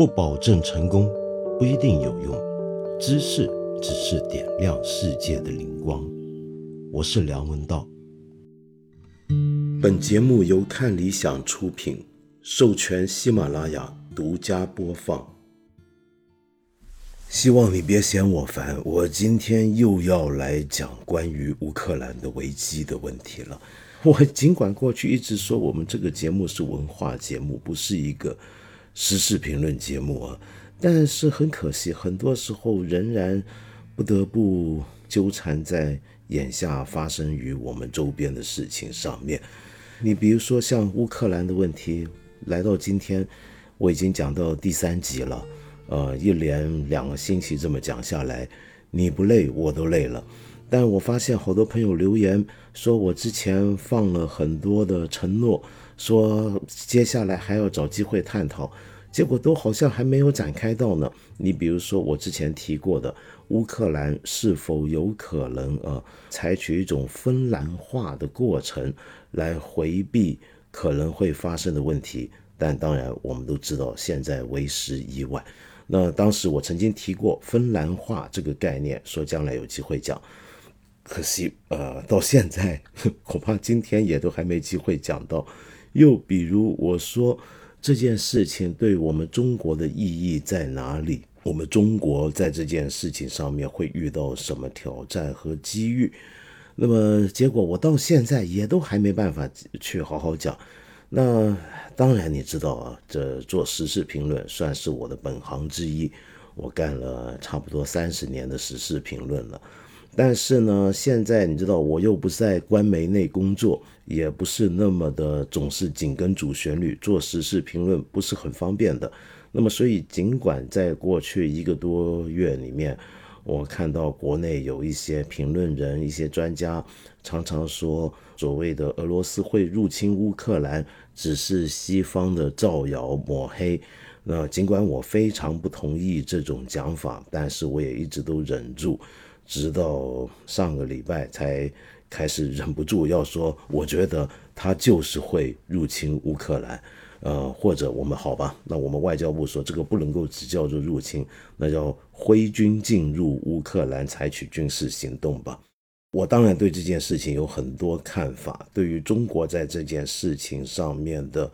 不保证成功，不一定有用。知识只是点亮世界的灵光。我是梁文道。本节目由看理想出品，授权喜马拉雅独家播放。希望你别嫌我烦，我今天又要来讲关于乌克兰的危机的问题了。我尽管过去一直说我们这个节目是文化节目，不是一个时事评论节目啊，但是很可惜，很多时候仍然不得不纠缠在眼下发生于我们周边的事情上面。你比如说像乌克兰的问题，来到今天我已经讲到第三集了，呃，一连两个星期这么讲下来，你不累我都累了。但我发现好多朋友留言说，我之前放了很多的承诺，说接下来还要找机会探讨，结果都好像还没有展开到呢。你比如说我之前提过的，乌克兰是否有可能呃采取一种芬兰化的过程来回避可能会发生的问题？但当然我们都知道，现在为时已晚。那当时我曾经提过芬兰化这个概念，说将来有机会讲。可惜，呃，到现在 恐怕今天也都还没机会讲到。又比如我说这件事情对我们中国的意义在哪里？我们中国在这件事情上面会遇到什么挑战和机遇？那么结果我到现在也都还没办法去好好讲。那当然你知道啊，这做时事评论算是我的本行之一，我干了差不多三十年的时事评论了。但是呢，现在你知道，我又不在官媒内工作，也不是那么的总是紧跟主旋律做时事评论，不是很方便的。那么，所以尽管在过去一个多月里面，我看到国内有一些评论人、一些专家常常说，所谓的俄罗斯会入侵乌克兰，只是西方的造谣抹黑。那尽管我非常不同意这种讲法，但是我也一直都忍住。直到上个礼拜才开始忍不住要说，我觉得他就是会入侵乌克兰，呃，或者我们好吧，那我们外交部说这个不能够只叫做入侵，那叫挥军进入乌克兰采取军事行动吧。我当然对这件事情有很多看法，对于中国在这件事情上面的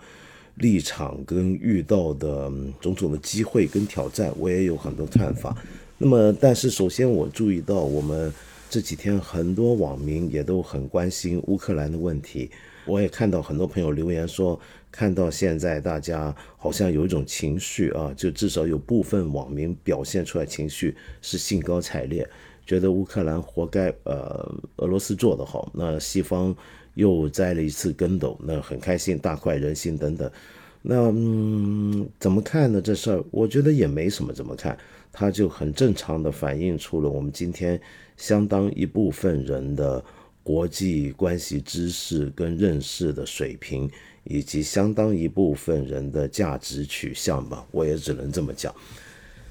立场跟遇到的种种的机会跟挑战，我也有很多看法。那么，但是首先我注意到，我们这几天很多网民也都很关心乌克兰的问题。我也看到很多朋友留言说，看到现在大家好像有一种情绪啊，就至少有部分网民表现出来情绪是兴高采烈，觉得乌克兰活该，呃，俄罗斯做得好，那西方又栽了一次跟斗，那很开心，大快人心等等。那嗯，怎么看呢？这事儿，我觉得也没什么怎么看。它就很正常的反映出了我们今天相当一部分人的国际关系知识跟认识的水平，以及相当一部分人的价值取向吧。我也只能这么讲。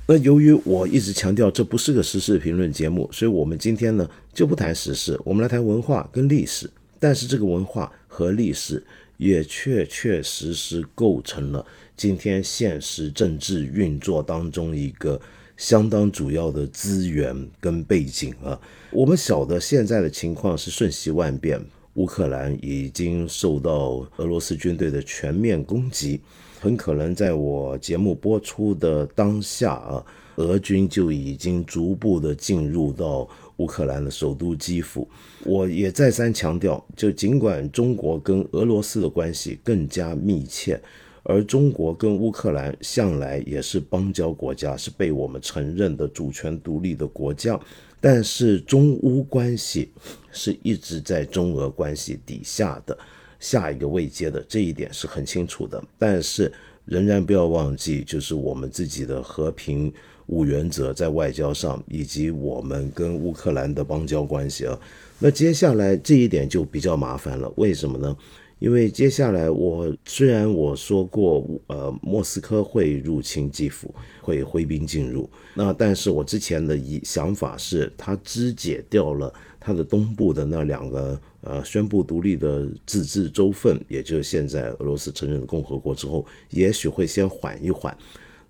那由于我一直强调这不是个时事评论节目，所以我们今天呢就不谈时事，我们来谈文化跟历史。但是这个文化和历史也确确实实构成了今天现实政治运作当中一个。相当主要的资源跟背景啊，我们晓得现在的情况是瞬息万变，乌克兰已经受到俄罗斯军队的全面攻击，很可能在我节目播出的当下啊，俄军就已经逐步的进入到乌克兰的首都基辅。我也再三强调，就尽管中国跟俄罗斯的关系更加密切。而中国跟乌克兰向来也是邦交国家，是被我们承认的主权独立的国家。但是中乌关系是一直在中俄关系底下的下一个位阶的，这一点是很清楚的。但是仍然不要忘记，就是我们自己的和平五原则在外交上，以及我们跟乌克兰的邦交关系啊。那接下来这一点就比较麻烦了，为什么呢？因为接下来，我虽然我说过，呃，莫斯科会入侵基辅，会挥兵进入，那但是我之前的一想法是，他肢解掉了他的东部的那两个呃宣布独立的自治州份，也就是现在俄罗斯承认共和国之后，也许会先缓一缓。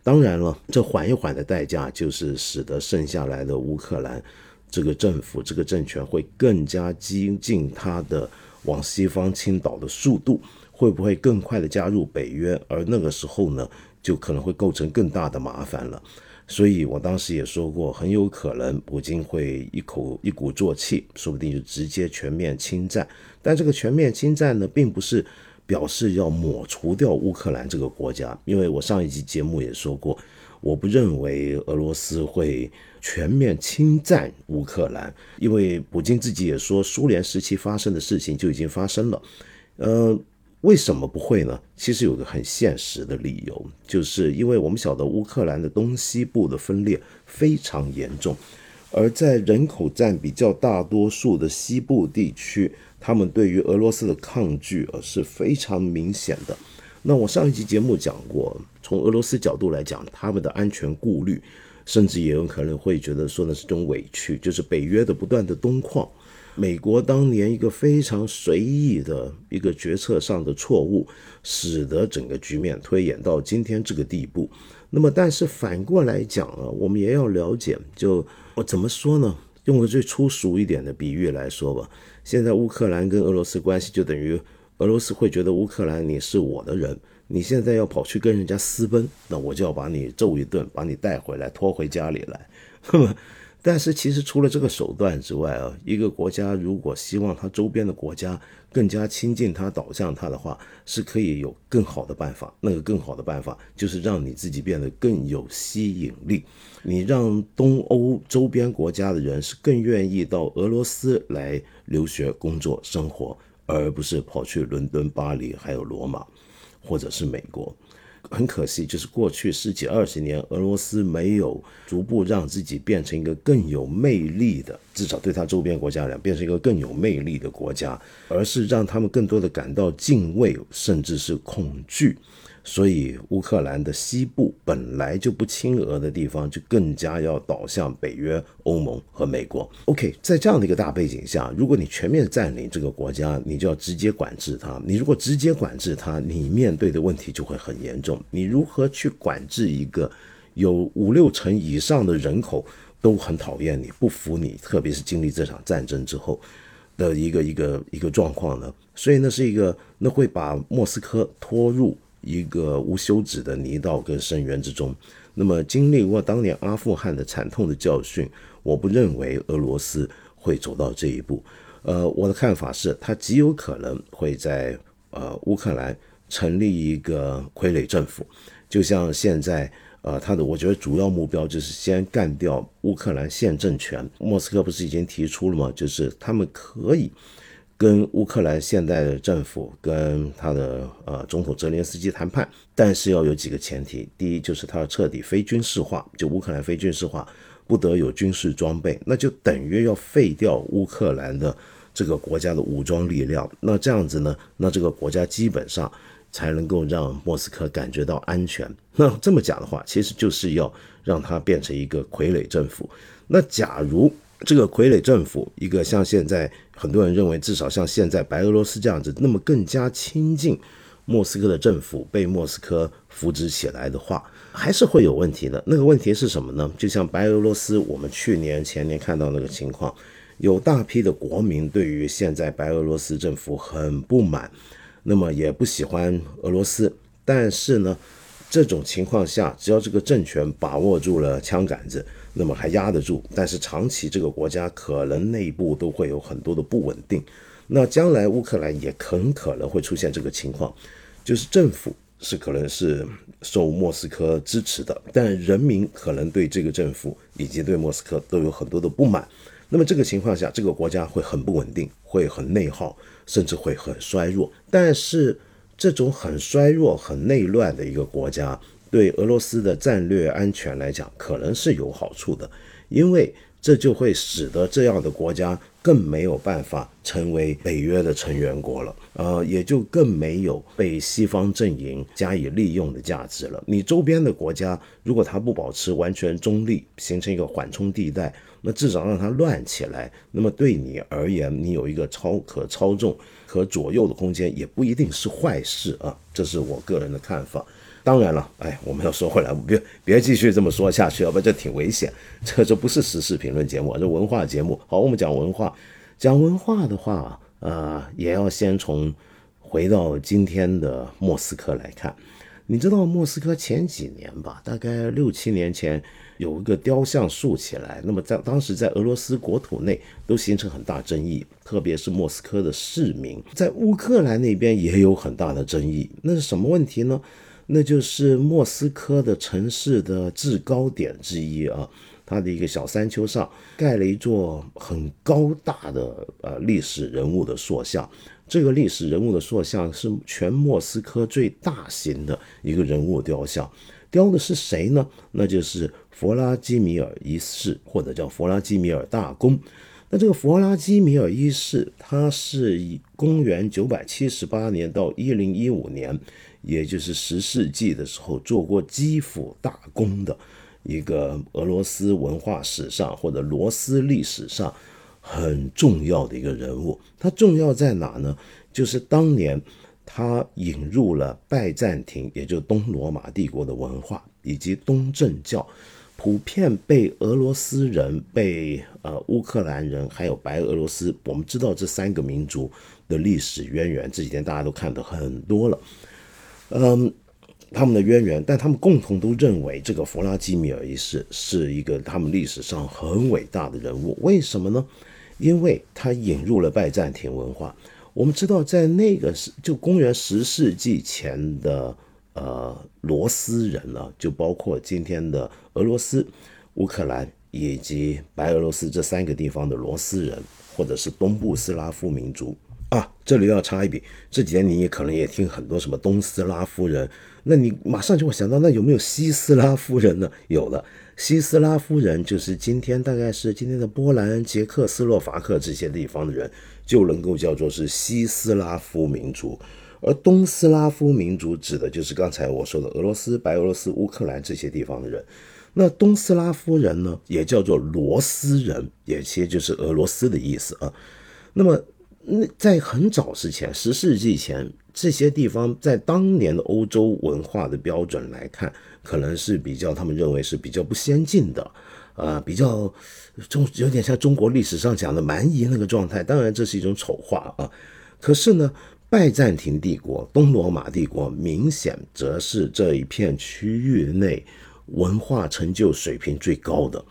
当然了，这缓一缓的代价就是使得剩下来的乌克兰这个政府、这个政权会更加激进它的往西方倾倒的速度，会不会更快的加入北约？而那个时候呢，就可能会构成更大的麻烦了。所以我当时也说过，很有可能普京会一口一鼓作气，说不定就直接全面侵占。但这个全面侵占呢，并不是表示要抹除掉乌克兰这个国家，因为我上一集节目也说过，我不认为俄罗斯会全面侵占乌克兰，因为普京自己也说，苏联时期发生的事情就已经发生了，呃。为什么不会呢？其实有个很现实的理由，就是因为我们晓得乌克兰的东西部的分裂非常严重，而在人口占比较大多数的西部地区，他们对于俄罗斯的抗拒呃是非常明显的。那我上一集节目讲过，从俄罗斯角度来讲，他们的安全顾虑，甚至也有可能会觉得说的是种委屈，就是北约的不断的东扩。美国当年一个非常随意的一个决策上的错误，使得整个局面推演到今天这个地步。那么，但是反过来讲啊，我们也要了解，就我怎么说呢？用个最粗俗一点的比喻来说吧，现在乌克兰跟俄罗斯关系就等于俄罗斯会觉得乌克兰你是我的人，你现在要跑去跟人家私奔，那我就要把你揍一顿，把你带回来拖回家里来。但是其实除了这个手段之外啊，一个国家如果希望它周边的国家更加亲近它、导向它的话，是可以有更好的办法。那个更好的办法就是让你自己变得更有吸引力，你让东欧周边国家的人是更愿意到俄罗斯来留学、工作、生活，而不是跑去伦敦、巴黎、还有罗马，或者是美国。很可惜，就是过去十几二十年，俄罗斯没有逐步让自己变成一个更有魅力的，至少对他周边国家来讲，变成一个更有魅力的国家，而是让他们更多的感到敬畏，甚至是恐惧。所以，乌克兰的西部本来就不亲俄的地方，就更加要倒向北约、欧盟和美国。OK，在这样的一个大背景下，如果你全面占领这个国家，你就要直接管制它。你如果直接管制它，你面对的问题就会很严重。你如何去管制一个有五六成以上的人口都很讨厌你、不服你，特别是经历这场战争之后的一个一个一个状况呢？所以，那是一个那会把莫斯科拖入。一个无休止的泥道跟深渊之中，那么经历过当年阿富汗的惨痛的教训，我不认为俄罗斯会走到这一步。呃，我的看法是，他极有可能会在呃乌克兰成立一个傀儡政府，就像现在呃他的，我觉得主要目标就是先干掉乌克兰现政权。莫斯科不是已经提出了吗？就是他们可以。跟乌克兰现代的政府跟他的呃总统泽连斯基谈判，但是要有几个前提。第一，就是他要彻底非军事化，就乌克兰非军事化，不得有军事装备，那就等于要废掉乌克兰的这个国家的武装力量。那这样子呢，那这个国家基本上才能够让莫斯科感觉到安全。那这么讲的话，其实就是要让它变成一个傀儡政府。那假如这个傀儡政府，一个像现在很多人认为，至少像现在白俄罗斯这样子，那么更加亲近莫斯科的政府，被莫斯科扶植起来的话，还是会有问题的。那个问题是什么呢？就像白俄罗斯，我们去年前年看到那个情况，有大批的国民对于现在白俄罗斯政府很不满，那么也不喜欢俄罗斯，但是呢，这种情况下，只要这个政权把握住了枪杆子。那么还压得住，但是长期这个国家可能内部都会有很多的不稳定。那将来乌克兰也很可能会出现这个情况，就是政府是可能是受莫斯科支持的，但人民可能对这个政府以及对莫斯科都有很多的不满。那么这个情况下，这个国家会很不稳定，会很内耗，甚至会很衰弱。但是这种很衰弱、很内乱的一个国家。对俄罗斯的战略安全来讲，可能是有好处的，因为这就会使得这样的国家更没有办法成为北约的成员国了，呃，也就更没有被西方阵营加以利用的价值了。你周边的国家如果它不保持完全中立，形成一个缓冲地带，那至少让它乱起来，那么对你而言，你有一个超可操纵、可左右的空间，也不一定是坏事啊。这是我个人的看法。当然了，哎，我们要说回来，别别继续这么说下去，要不然这挺危险。这这不是时事评论节目，这文化节目。好，我们讲文化，讲文化的话，呃，也要先从回到今天的莫斯科来看。你知道莫斯科前几年吧？大概六七年前有一个雕像竖起来，那么在当时在俄罗斯国土内都形成很大争议，特别是莫斯科的市民，在乌克兰那边也有很大的争议。那是什么问题呢？那就是莫斯科的城市的制高点之一啊，它的一个小山丘上盖了一座很高大的呃历史人物的塑像。这个历史人物的塑像是全莫斯科最大型的一个人物雕像，雕的是谁呢？那就是弗拉基米尔一世，或者叫弗拉基米尔大公。那这个弗拉基米尔一世，他是以公元九百七十八年到一零一五年，也就是十世纪的时候，做过基辅大公的一个俄罗斯文化史上或者罗斯历史上。很重要的一个人物，他重要在哪呢？就是当年他引入了拜占庭，也就东罗马帝国的文化，以及东正教，普遍被俄罗斯人、被呃乌克兰人，还有白俄罗斯，我们知道这三个民族的历史渊源，这几天大家都看得很多了，嗯，他们的渊源，但他们共同都认为这个弗拉基米尔一世是一个他们历史上很伟大的人物，为什么呢？因为他引入了拜占庭文化，我们知道，在那个是就公元十世纪前的呃罗斯人呢，就包括今天的俄罗斯、乌克兰以及白俄罗斯这三个地方的罗斯人，或者是东部斯拉夫民族啊。这里要插一笔，这几天你也可能也听很多什么东斯拉夫人，那你马上就会想到，那有没有西斯拉夫人呢？有了。西斯拉夫人就是今天大概是今天的波兰、捷克斯洛伐克这些地方的人，就能够叫做是西斯拉夫民族。而东斯拉夫民族指的就是刚才我说的俄罗斯、白俄罗斯、乌克兰这些地方的人。那东斯拉夫人呢，也叫做罗斯人，也其实就是俄罗斯的意思啊。那么，那在很早之前，十世纪前，这些地方在当年的欧洲文化的标准来看。可能是比较他们认为是比较不先进的，呃，比较中有点像中国历史上讲的蛮夷那个状态。当然这是一种丑化啊。可是呢，拜占庭帝国、东罗马帝国明显则是这一片区域内文化成就水平最高的。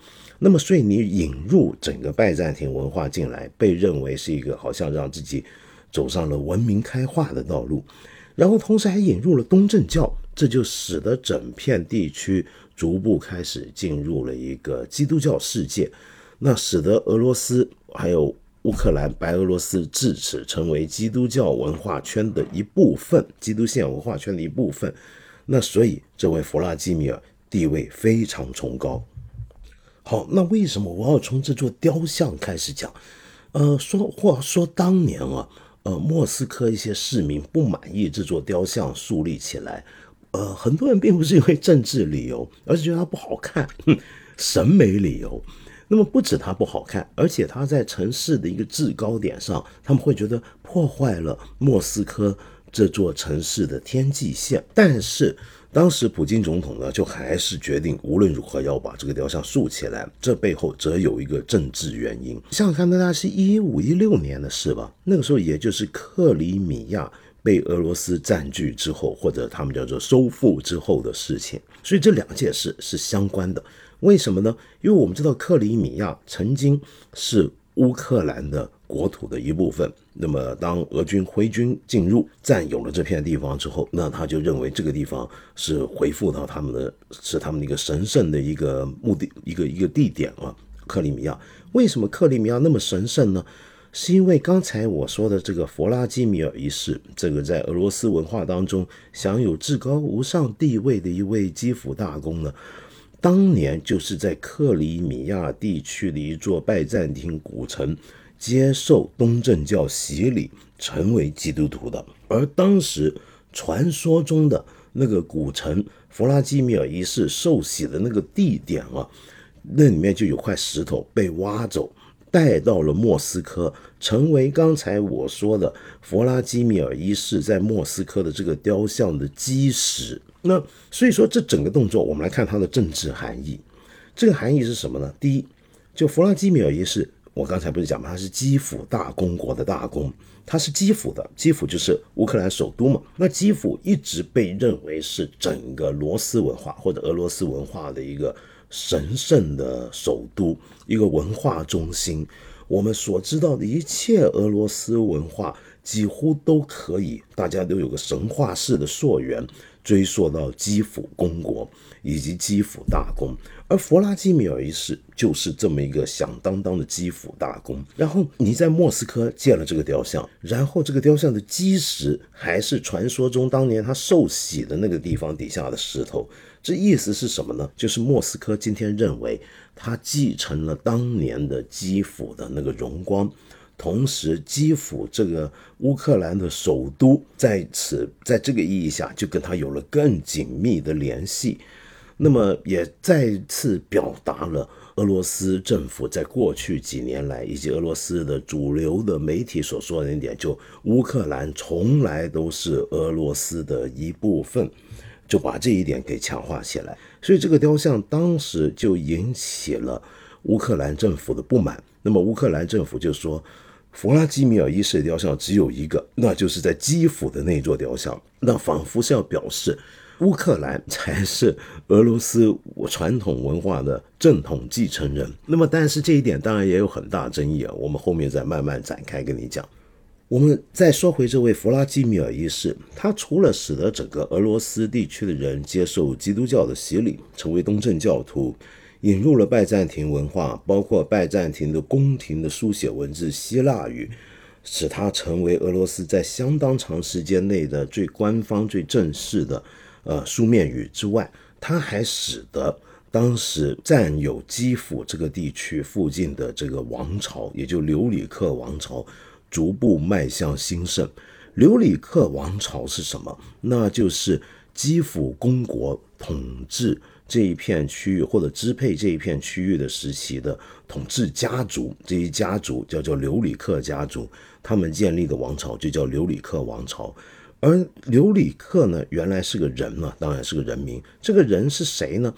那么，所以你引入整个拜占庭文化进来，被认为是一个好像让自己走上了文明开化的道路。然后同时还引入了东正教。这就使得整片地区逐步开始进入了一个基督教世界，那使得俄罗斯还有乌克兰、白俄罗斯至此成为基督教文化圈的一部分，基督信仰文化圈的一部分。那所以这位弗拉基米尔地位非常崇高。好，那为什么我要从这座雕像开始讲？呃，说话说当年啊，呃，莫斯科一些市民不满意这座雕像树立起来。呃，很多人并不是因为政治理由，而是觉得它不好看，审美理由。那么不止它不好看，而且它在城市的一个制高点上，他们会觉得破坏了莫斯科这座城市的天际线。但是当时普京总统呢，就还是决定无论如何要把这个雕像竖起来。这背后则有一个政治原因。想想看，那是一五一六年的事吧？那个时候也就是克里米亚。被俄罗斯占据之后，或者他们叫做收复之后的事情，所以这两件事是相关的。为什么呢？因为我们知道克里米亚曾经是乌克兰的国土的一部分。那么，当俄军挥军进入，占有了这片地方之后，那他就认为这个地方是回复到他们的，是他们的一个神圣的一个目的，一个一个地点啊。克里米亚为什么克里米亚那么神圣呢？是因为刚才我说的这个弗拉基米尔一世，这个在俄罗斯文化当中享有至高无上地位的一位基辅大公呢，当年就是在克里米亚地区的一座拜占庭古城接受东正教洗礼，成为基督徒的。而当时传说中的那个古城弗拉基米尔一世受洗的那个地点啊，那里面就有块石头被挖走。带到了莫斯科，成为刚才我说的弗拉基米尔一世在莫斯科的这个雕像的基石。那所以说，这整个动作，我们来看它的政治含义。这个含义是什么呢？第一，就弗拉基米尔一世，我刚才不是讲吗？他是基辅大公国的大公，他是基辅的，基辅就是乌克兰首都嘛。那基辅一直被认为是整个罗斯文化或者俄罗斯文化的一个神圣的首都，一个文化中心。我们所知道的一切俄罗斯文化，几乎都可以，大家都有个神话式的溯源。追溯到基辅公国以及基辅大公，而弗拉基米尔一世就是这么一个响当当的基辅大公。然后你在莫斯科建了这个雕像，然后这个雕像的基石还是传说中当年他受洗的那个地方底下的石头。这意思是什么呢？就是莫斯科今天认为他继承了当年的基辅的那个荣光。同时，基辅这个乌克兰的首都在此，在这个意义下，就跟他有了更紧密的联系。那么，也再次表达了俄罗斯政府在过去几年来，以及俄罗斯的主流的媒体所说的那点，就乌克兰从来都是俄罗斯的一部分，就把这一点给强化起来。所以，这个雕像当时就引起了乌克兰政府的不满。那么，乌克兰政府就说。弗拉基米尔一世的雕像只有一个，那就是在基辅的那座雕像，那仿佛是要表示乌克兰才是俄罗斯传统文化的正统继承人。那么，但是这一点当然也有很大争议啊，我们后面再慢慢展开跟你讲。我们再说回这位弗拉基米尔一世，他除了使得整个俄罗斯地区的人接受基督教的洗礼，成为东正教徒。引入了拜占庭文化，包括拜占庭的宫廷的书写文字希腊语，使他成为俄罗斯在相当长时间内的最官方、最正式的呃书面语之外，它还使得当时占有基辅这个地区附近的这个王朝，也就留里克王朝，逐步迈向兴盛。留里克王朝是什么？那就是基辅公国统治。这一片区域或者支配这一片区域的时期的统治家族，这一家族叫做留里克家族，他们建立的王朝就叫留里克王朝。而留里克呢，原来是个人嘛，当然是个人名。这个人是谁呢？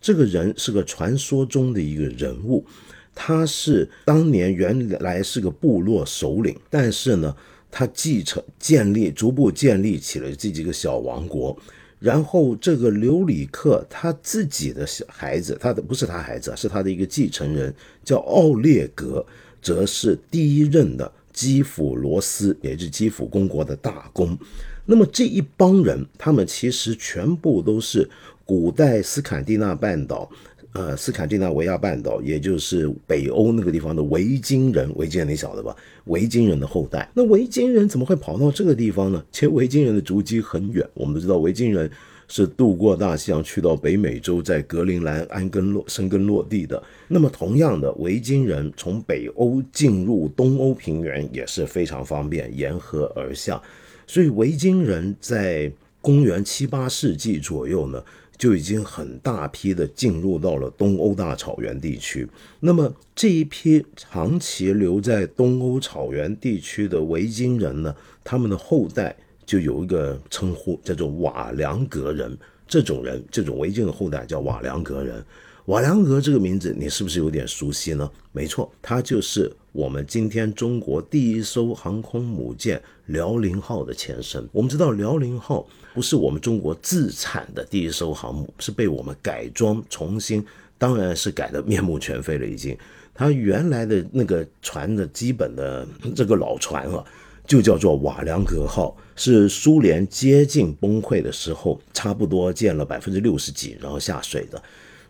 这个人是个传说中的一个人物，他是当年原来是个部落首领，但是呢，他继承建立，逐步建立起了这几个小王国。然后这个刘里克他自己的小孩子，他的不是他孩子，是他的一个继承人，叫奥列格，则是第一任的基辅罗斯，也就是基辅公国的大公。那么这一帮人，他们其实全部都是古代斯堪的纳半岛。呃，斯堪的纳维亚半岛，也就是北欧那个地方的维京人，维京人你晓得吧？维京人的后代。那维京人怎么会跑到这个地方呢？其实维京人的足迹很远，我们都知道，维京人是渡过大西洋去到北美洲，在格陵兰安根落生根落地的。那么同样的，维京人从北欧进入东欧平原也是非常方便，沿河而下。所以维京人在公元七八世纪左右呢。就已经很大批的进入到了东欧大草原地区。那么这一批长期留在东欧草原地区的维京人呢，他们的后代就有一个称呼叫做瓦良格人。这种人，这种维京的后代叫瓦良格人。瓦良格这个名字，你是不是有点熟悉呢？没错，它就是我们今天中国第一艘航空母舰辽宁号的前身。我们知道辽宁号不是我们中国自产的第一艘航母，是被我们改装重新，当然是改的面目全非了。已经，它原来的那个船的基本的这个老船啊，就叫做瓦良格号，是苏联接近崩溃的时候，差不多建了百分之六十几，然后下水的。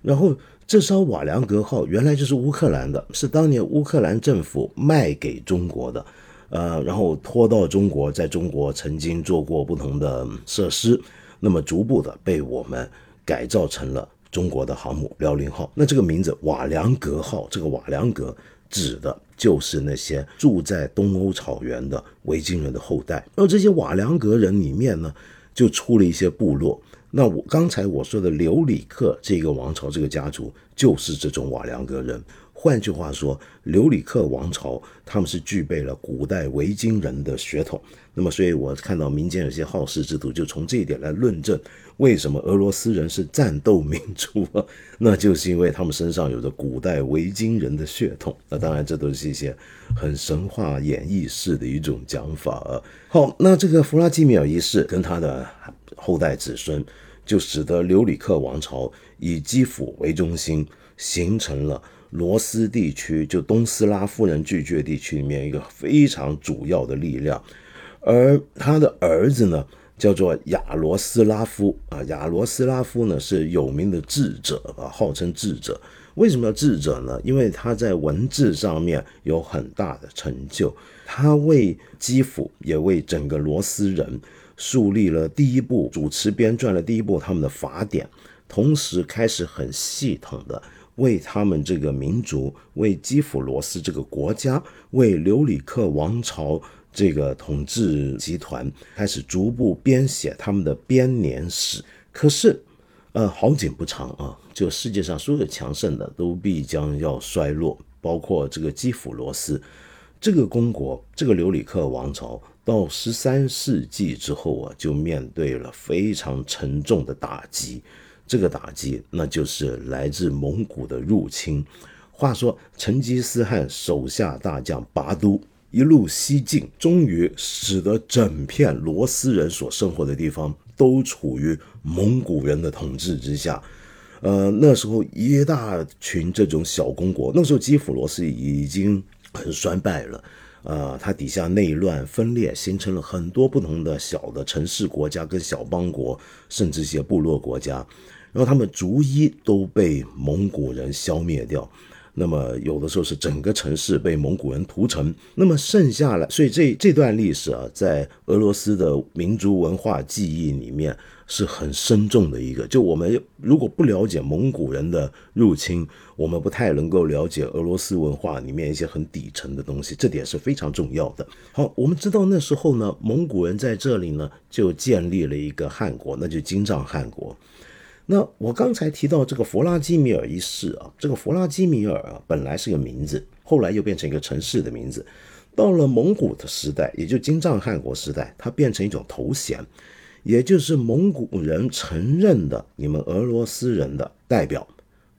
然后这艘瓦良格号原来就是乌克兰的，是当年乌克兰政府卖给中国的，呃，然后拖到中国，在中国曾经做过不同的设施，那么逐步的被我们改造成了中国的航母辽宁号。那这个名字瓦良格号，这个瓦良格指的就是那些住在东欧草原的维京人的后代。而这些瓦良格人里面呢，就出了一些部落。那我刚才我说的留里克这个王朝这个家族就是这种瓦良格人，换句话说，留里克王朝他们是具备了古代维京人的血统。那么，所以我看到民间有些好事之徒就从这一点来论证，为什么俄罗斯人是战斗民族啊？那就是因为他们身上有着古代维京人的血统。那当然，这都是一些很神话演绎式的一种讲法啊。好，那这个弗拉基米尔一世跟他的后代子孙，就使得留里克王朝以基辅为中心，形成了。罗斯地区就东斯拉夫人聚居地区里面一个非常主要的力量，而他的儿子呢叫做亚罗斯拉夫啊，亚罗斯拉夫呢是有名的智者啊，号称智者。为什么要智者呢？因为他在文字上面有很大的成就，他为基辅也为整个罗斯人树立了第一部主持编撰了第一部他们的法典，同时开始很系统的。为他们这个民族，为基辅罗斯这个国家，为留里克王朝这个统治集团，开始逐步编写他们的编年史。可是，呃，好景不长啊，就世界上所有强盛的都必将要衰落，包括这个基辅罗斯这个公国，这个留里克王朝，到十三世纪之后啊，就面对了非常沉重的打击。这个打击，那就是来自蒙古的入侵。话说，成吉思汗手下大将拔都一路西进，终于使得整片罗斯人所生活的地方都处于蒙古人的统治之下。呃，那时候一大群这种小公国，那时候基辅罗斯已经很衰败了。呃，它底下内乱分裂，形成了很多不同的小的城市国家跟小邦国，甚至一些部落国家。然后他们逐一都被蒙古人消灭掉，那么有的时候是整个城市被蒙古人屠城，那么剩下来，所以这这段历史啊，在俄罗斯的民族文化记忆里面是很深重的一个。就我们如果不了解蒙古人的入侵，我们不太能够了解俄罗斯文化里面一些很底层的东西，这点是非常重要的。好，我们知道那时候呢，蒙古人在这里呢就建立了一个汗国，那就金帐汗国。那我刚才提到这个弗拉基米尔一世啊，这个弗拉基米尔啊，本来是个名字，后来又变成一个城市的名字。到了蒙古的时代，也就金帐汗国时代，它变成一种头衔，也就是蒙古人承认的你们俄罗斯人的代表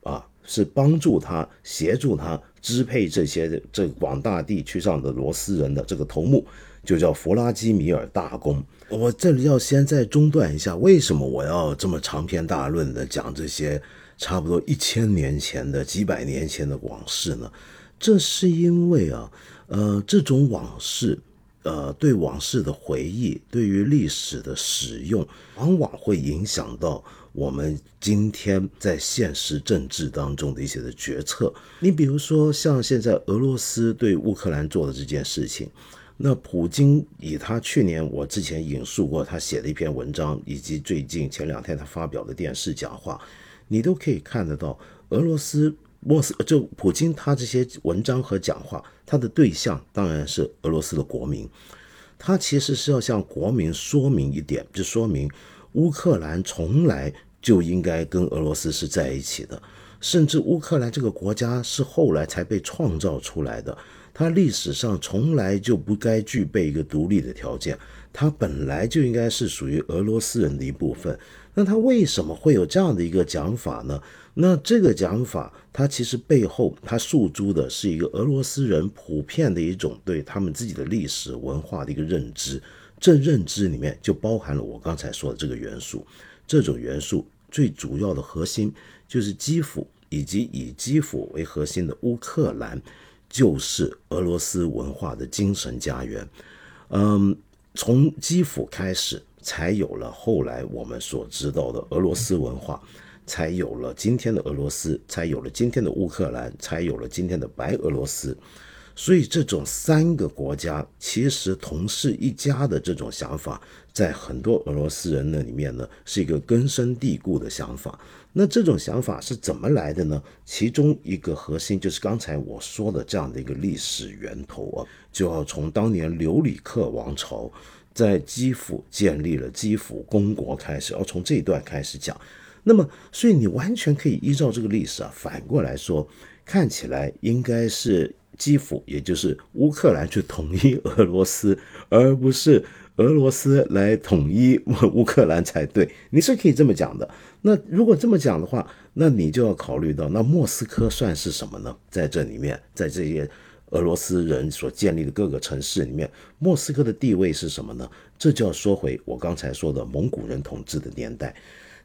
啊，是帮助他、协助他支配这些这广大地区上的罗斯人的这个头目。就叫弗拉基米尔大公。我这里要先再中断一下，为什么我要这么长篇大论的讲这些差不多一千年前的、几百年前的往事呢？这是因为啊，呃，这种往事，呃，对往事的回忆，对于历史的使用，往往会影响到我们今天在现实政治当中的一些的决策。你比如说，像现在俄罗斯对乌克兰做的这件事情。那普京以他去年我之前引述过他写的一篇文章，以及最近前两天他发表的电视讲话，你都可以看得到，俄罗斯莫斯就普京他这些文章和讲话，他的对象当然是俄罗斯的国民，他其实是要向国民说明一点，就说明乌克兰从来就应该跟俄罗斯是在一起的，甚至乌克兰这个国家是后来才被创造出来的。它历史上从来就不该具备一个独立的条件，它本来就应该是属于俄罗斯人的一部分。那他为什么会有这样的一个讲法呢？那这个讲法，它其实背后它诉诸的是一个俄罗斯人普遍的一种对他们自己的历史文化的一个认知。这认知里面就包含了我刚才说的这个元素。这种元素最主要的核心就是基辅以及以基辅为核心的乌克兰。就是俄罗斯文化的精神家园，嗯，从基辅开始，才有了后来我们所知道的俄罗斯文化，才有了今天的俄罗斯，才有了今天的乌克兰，才有了今天的白俄罗斯。所以，这种三个国家其实同是一家的这种想法，在很多俄罗斯人那里面呢，是一个根深蒂固的想法。那这种想法是怎么来的呢？其中一个核心就是刚才我说的这样的一个历史源头啊，就要从当年留里克王朝在基辅建立了基辅公国开始，要从这一段开始讲。那么，所以你完全可以依照这个历史啊，反过来说。看起来应该是基辅，也就是乌克兰去统一俄罗斯，而不是俄罗斯来统一乌克兰才对。你是可以这么讲的。那如果这么讲的话，那你就要考虑到，那莫斯科算是什么呢？在这里面，在这些俄罗斯人所建立的各个城市里面，莫斯科的地位是什么呢？这就要说回我刚才说的蒙古人统治的年代。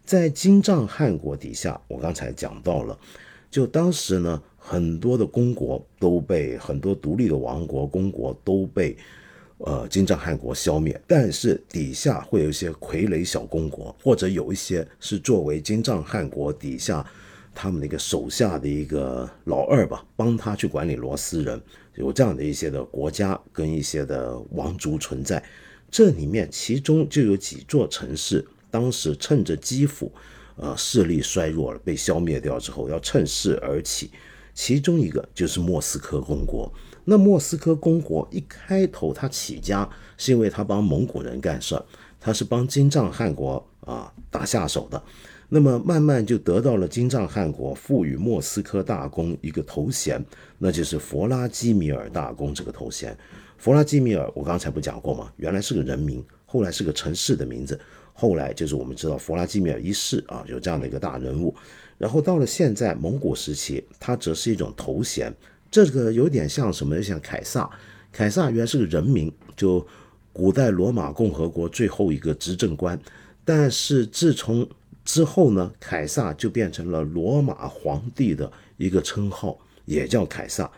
在金帐汗国底下，我刚才讲到了，就当时呢，很多的公国都被很多独立的王国、公国都被呃金帐汗国消灭，但是底下会有一些傀儡小公国，或者有一些是作为金帐汗国底下他们的一个手下的一个老二吧，帮他去管理罗斯人，有这样的一些的国家跟一些的王族存在，这里面其中就有几座城市。当时趁着基辅，呃势力衰弱了，被消灭掉之后，要趁势而起。其中一个就是莫斯科公国。那莫斯科公国一开头他起家，是因为他帮蒙古人干事，他是帮金帐汗国啊打下手的。那么慢慢就得到了金帐汗国赋予莫斯科大公一个头衔，那就是弗拉基米尔大公这个头衔。弗拉基米尔，我刚才不讲过吗？原来是个人名，后来是个城市的名字。后来就是我们知道弗拉基米尔一世啊，有这样的一个大人物。然后到了现在蒙古时期，它则是一种头衔。这个有点像什么？像凯撒。凯撒原来是个人名，就古代罗马共和国最后一个执政官。但是自从之后呢，凯撒就变成了罗马皇帝的一个称号，也叫凯撒。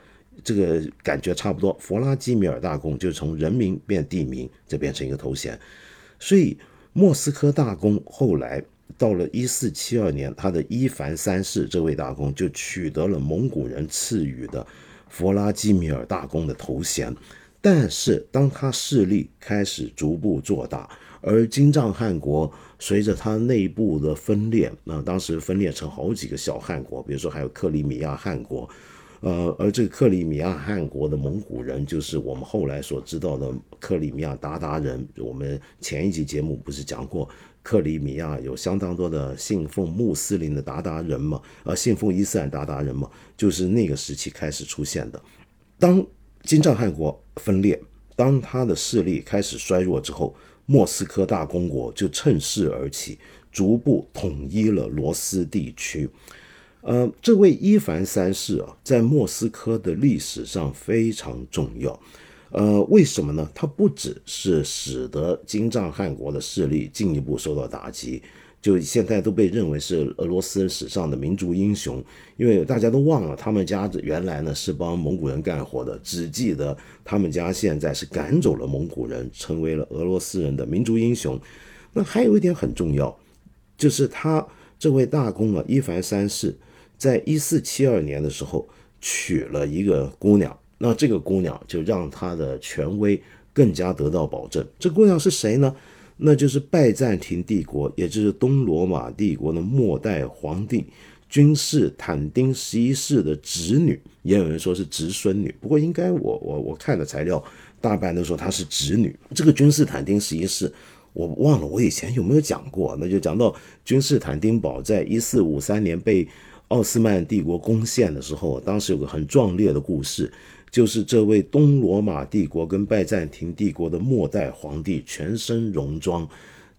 这个感觉差不多。弗拉基米尔大公就从人名变地名，这变成一个头衔。所以。莫斯科大公后来到了一四七二年，他的伊凡三世这位大公就取得了蒙古人赐予的弗拉基米尔大公的头衔。但是，当他势力开始逐步做大，而金帐汗国随着他内部的分裂，那当时分裂成好几个小汗国，比如说还有克里米亚汗国。呃，而这个克里米亚汗国的蒙古人，就是我们后来所知道的克里米亚鞑靼人。我们前一集节目不是讲过，克里米亚有相当多的信奉穆斯林的鞑靼人嘛？呃，信奉伊斯兰鞑靼人嘛？就是那个时期开始出现的。当金帐汗国分裂，当他的势力开始衰弱之后，莫斯科大公国就趁势而起，逐步统一了罗斯地区。呃，这位伊凡三世啊，在莫斯科的历史上非常重要。呃，为什么呢？他不只是使得金帐汗国的势力进一步受到打击，就现在都被认为是俄罗斯史上的民族英雄。因为大家都忘了，他们家原来呢是帮蒙古人干活的，只记得他们家现在是赶走了蒙古人，成为了俄罗斯人的民族英雄。那还有一点很重要，就是他这位大公啊，伊凡三世。在一四七二年的时候，娶了一个姑娘，那这个姑娘就让他的权威更加得到保证。这姑娘是谁呢？那就是拜占庭帝国，也就是东罗马帝国的末代皇帝君士坦丁十一世的侄女，也有人说是侄孙女。不过应该我我我看的材料，大半都说她是侄女。这个君士坦丁十一世，我忘了我以前有没有讲过，那就讲到君士坦丁堡在一四五三年被。奥斯曼帝国攻陷的时候，当时有个很壮烈的故事，就是这位东罗马帝国跟拜占庭帝国的末代皇帝全身戎装，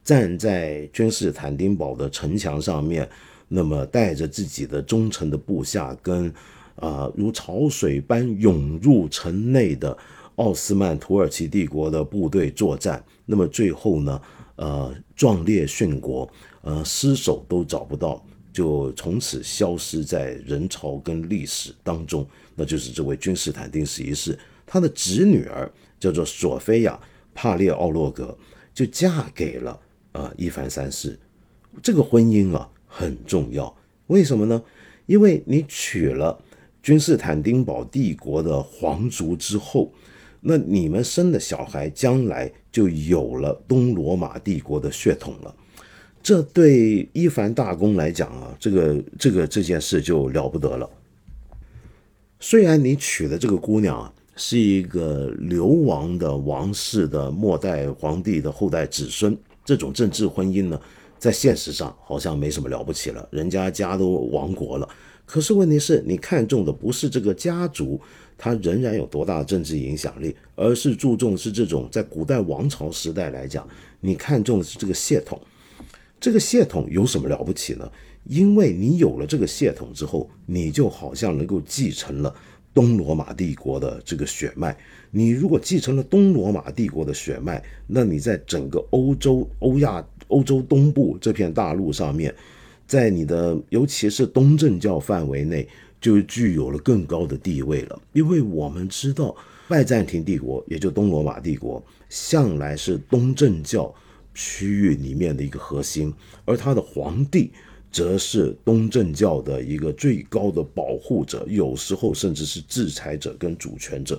站在君士坦丁堡的城墙上面，那么带着自己的忠诚的部下，跟啊如潮水般涌入城内的奥斯曼土耳其帝国的部队作战，那么最后呢，呃壮烈殉国，呃尸首都找不到。就从此消失在人潮跟历史当中，那就是这位君士坦丁十一世，他的侄女儿叫做索菲亚·帕列奥洛格，就嫁给了呃伊凡三世。这个婚姻啊很重要，为什么呢？因为你娶了君士坦丁堡帝国的皇族之后，那你们生的小孩将来就有了东罗马帝国的血统了。这对伊凡大公来讲啊，这个这个这件事就了不得了。虽然你娶的这个姑娘啊是一个流亡的王室的末代皇帝的后代子孙，这种政治婚姻呢，在现实上好像没什么了不起了，人家家都亡国了。可是问题是你看重的不是这个家族，它仍然有多大的政治影响力，而是注重是这种在古代王朝时代来讲，你看重的是这个血统。这个血统有什么了不起呢？因为你有了这个血统之后，你就好像能够继承了东罗马帝国的这个血脉。你如果继承了东罗马帝国的血脉，那你在整个欧洲、欧亚、欧洲东部这片大陆上面，在你的尤其是东正教范围内，就具有了更高的地位了。因为我们知道，拜占庭帝国，也就东罗马帝国，向来是东正教区域里面的一个核心，而他的皇帝。则是东正教的一个最高的保护者，有时候甚至是制裁者跟主权者。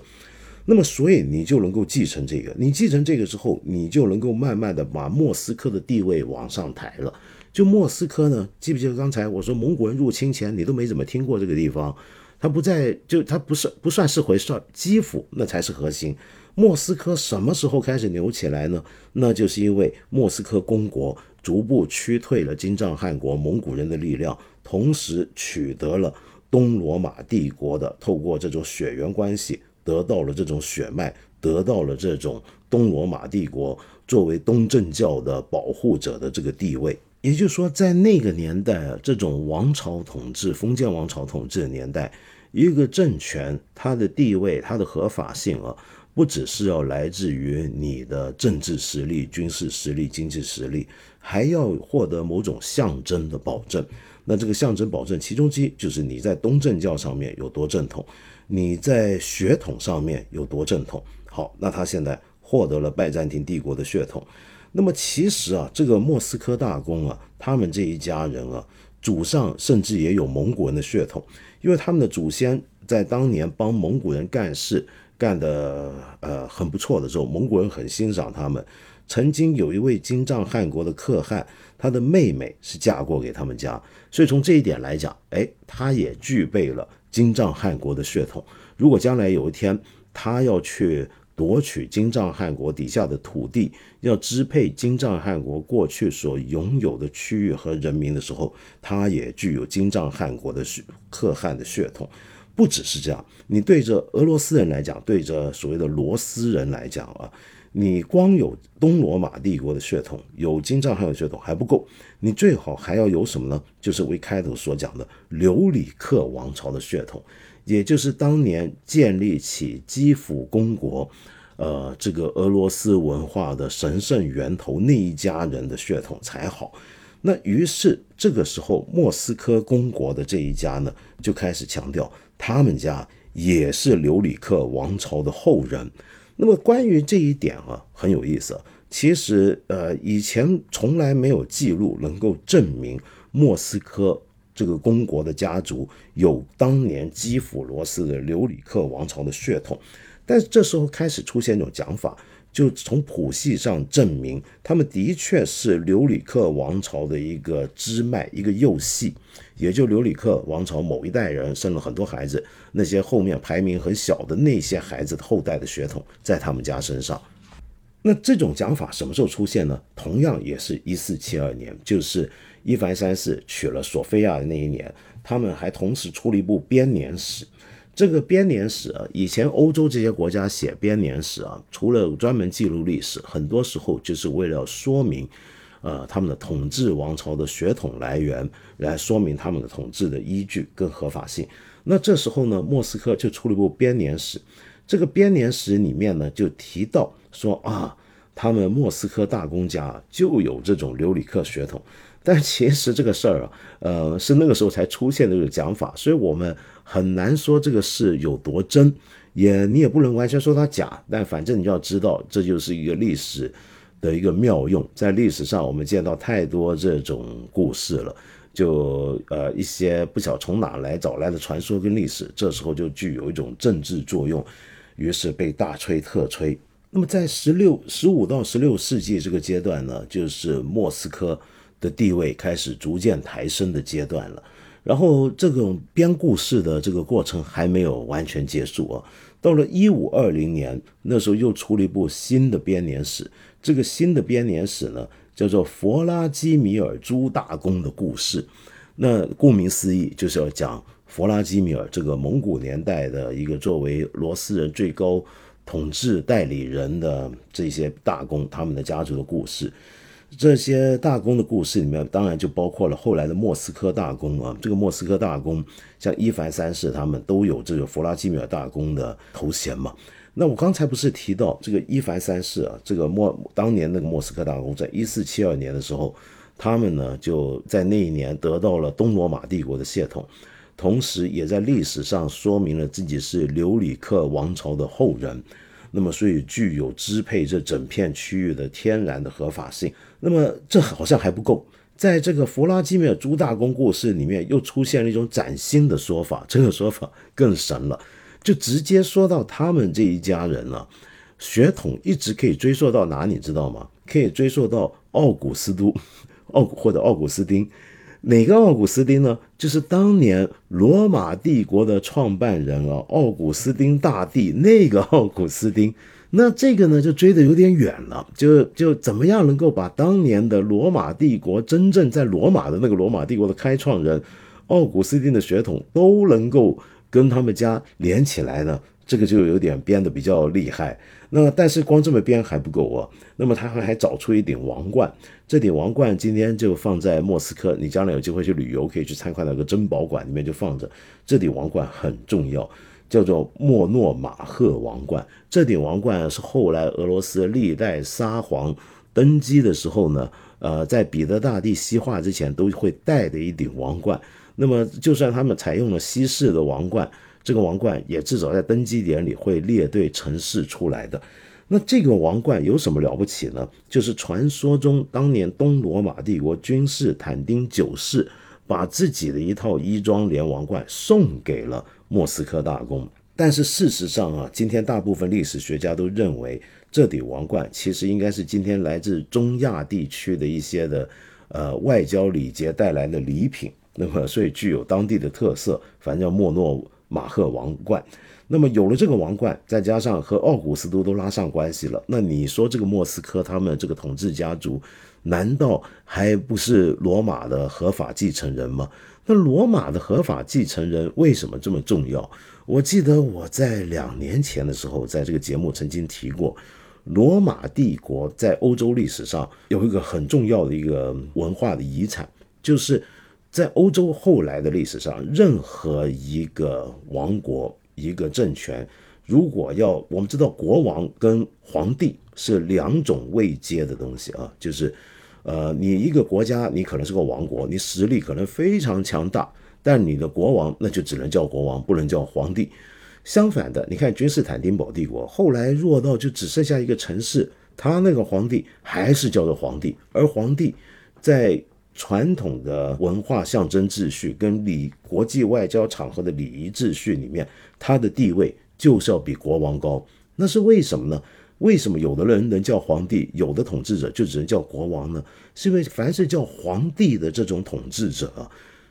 那么，所以你就能够继承这个。你继承这个之后，你就能够慢慢的把莫斯科的地位往上抬了。就莫斯科呢，记不记得刚才我说蒙古人入侵前，你都没怎么听过这个地方？它不在，就它不是不算是回事。基辅那才是核心。莫斯科什么时候开始牛起来呢？那就是因为莫斯科公国。逐步驱退了金帐汗国蒙古人的力量，同时取得了东罗马帝国的透过这种血缘关系得到了这种血脉，得到了这种东罗马帝国作为东正教的保护者的这个地位。也就是说，在那个年代啊，这种王朝统治、封建王朝统治的年代，一个政权它的地位、它的合法性啊。不只是要来自于你的政治实力、军事实力、经济实力，还要获得某种象征的保证。那这个象征保证，其中之一就是你在东正教上面有多正统，你在血统上面有多正统。好，那他现在获得了拜占庭帝国的血统。那么其实啊，这个莫斯科大公啊，他们这一家人啊，祖上甚至也有蒙古人的血统，因为他们的祖先在当年帮蒙古人干事。干的呃很不错的时候，蒙古人很欣赏他们。曾经有一位金帐汗国的可汗，他的妹妹是嫁过给他们家，所以从这一点来讲，哎，他也具备了金帐汗国的血统。如果将来有一天他要去夺取金帐汗国底下的土地，要支配金帐汗国过去所拥有的区域和人民的时候，他也具有金帐汗国的血可汗的血统。不只是这样，你对着俄罗斯人来讲，对着所谓的罗斯人来讲啊，你光有东罗马帝国的血统，有金帐汗的血统还不够，你最好还要有什么呢？就是我一开头所讲的留里克王朝的血统，也就是当年建立起基辅公国，呃，这个俄罗斯文化的神圣源头那一家人的血统才好。那于是这个时候，莫斯科公国的这一家呢，就开始强调。他们家也是留里克王朝的后人，那么关于这一点啊，很有意思。其实，呃，以前从来没有记录能够证明莫斯科这个公国的家族有当年基辅罗斯的留里克王朝的血统，但是这时候开始出现一种讲法。就从谱系上证明，他们的确是留里克王朝的一个支脉，一个幼系，也就留里克王朝某一代人生了很多孩子，那些后面排名很小的那些孩子的后代的血统在他们家身上。那这种讲法什么时候出现呢？同样也是一四七二年，就是伊凡三世娶了索菲亚的那一年，他们还同时出了一部编年史。这个编年史啊，以前欧洲这些国家写编年史啊，除了专门记录历史，很多时候就是为了说明，呃，他们的统治王朝的血统来源，来说明他们的统治的依据跟合法性。那这时候呢，莫斯科就出了一部编年史，这个编年史里面呢，就提到说啊，他们莫斯科大公家就有这种留里克血统。但其实这个事儿啊，呃，是那个时候才出现的这个讲法，所以我们很难说这个事有多真，也你也不能完全说它假。但反正你要知道，这就是一个历史的一个妙用，在历史上我们见到太多这种故事了，就呃一些不晓从哪来找来的传说跟历史，这时候就具有一种政治作用，于是被大吹特吹。那么在十六、十五到十六世纪这个阶段呢，就是莫斯科。的地位开始逐渐抬升的阶段了，然后这种编故事的这个过程还没有完全结束啊。到了一五二零年，那时候又出了一部新的编年史，这个新的编年史呢叫做弗拉基米尔朱大公的故事。那顾名思义，就是要讲弗拉基米尔这个蒙古年代的一个作为罗斯人最高统治代理人的这些大公，他们的家族的故事。这些大公的故事里面，当然就包括了后来的莫斯科大公啊。这个莫斯科大公，像伊凡三世他们都有这个弗拉基米尔大公的头衔嘛。那我刚才不是提到这个伊凡三世啊，这个莫当年那个莫斯科大公，在一四七二年的时候，他们呢就在那一年得到了东罗马帝国的血统，同时也在历史上说明了自己是留里克王朝的后人。那么，所以具有支配这整片区域的天然的合法性。那么，这好像还不够，在这个弗拉基米尔朱大公故事里面，又出现了一种崭新的说法。这个说法更神了，就直接说到他们这一家人了，血统一直可以追溯到哪？你知道吗？可以追溯到奥古斯都，奥或者奥古斯丁。哪个奥古斯丁呢？就是当年罗马帝国的创办人啊，奥古斯丁大帝那个奥古斯丁。那这个呢，就追的有点远了。就就怎么样能够把当年的罗马帝国真正在罗马的那个罗马帝国的开创人奥古斯丁的血统都能够跟他们家连起来呢？这个就有点编得比较厉害。那但是光这么编还不够啊。那么他还还找出一顶王冠，这顶王冠今天就放在莫斯科。你将来有机会去旅游，可以去参观那个珍宝馆，里面就放着。这顶王冠很重要，叫做莫诺马赫王冠。这顶王冠是后来俄罗斯历代沙皇登基的时候呢，呃，在彼得大帝西化之前都会戴的一顶王冠。那么就算他们采用了西式的王冠。这个王冠也至少在登基典礼会列队陈示出来的。那这个王冠有什么了不起呢？就是传说中当年东罗马帝国君士坦丁九世把自己的一套衣装连王冠送给了莫斯科大公。但是事实上啊，今天大部分历史学家都认为这顶王冠其实应该是今天来自中亚地区的一些的呃外交礼节带来的礼品。那么所以具有当地的特色，反正叫莫诺。马赫王冠，那么有了这个王冠，再加上和奥古斯都都拉上关系了，那你说这个莫斯科他们这个统治家族，难道还不是罗马的合法继承人吗？那罗马的合法继承人为什么这么重要？我记得我在两年前的时候，在这个节目曾经提过，罗马帝国在欧洲历史上有一个很重要的一个文化的遗产，就是。在欧洲后来的历史上，任何一个王国、一个政权，如果要我们知道，国王跟皇帝是两种位阶的东西啊，就是，呃，你一个国家，你可能是个王国，你实力可能非常强大，但你的国王那就只能叫国王，不能叫皇帝。相反的，你看君士坦丁堡帝国后来弱到就只剩下一个城市，他那个皇帝还是叫做皇帝，而皇帝在。传统的文化象征秩序跟礼国际外交场合的礼仪秩序里面，他的地位就是要比国王高。那是为什么呢？为什么有的人能叫皇帝，有的统治者就只能叫国王呢？是因为凡是叫皇帝的这种统治者，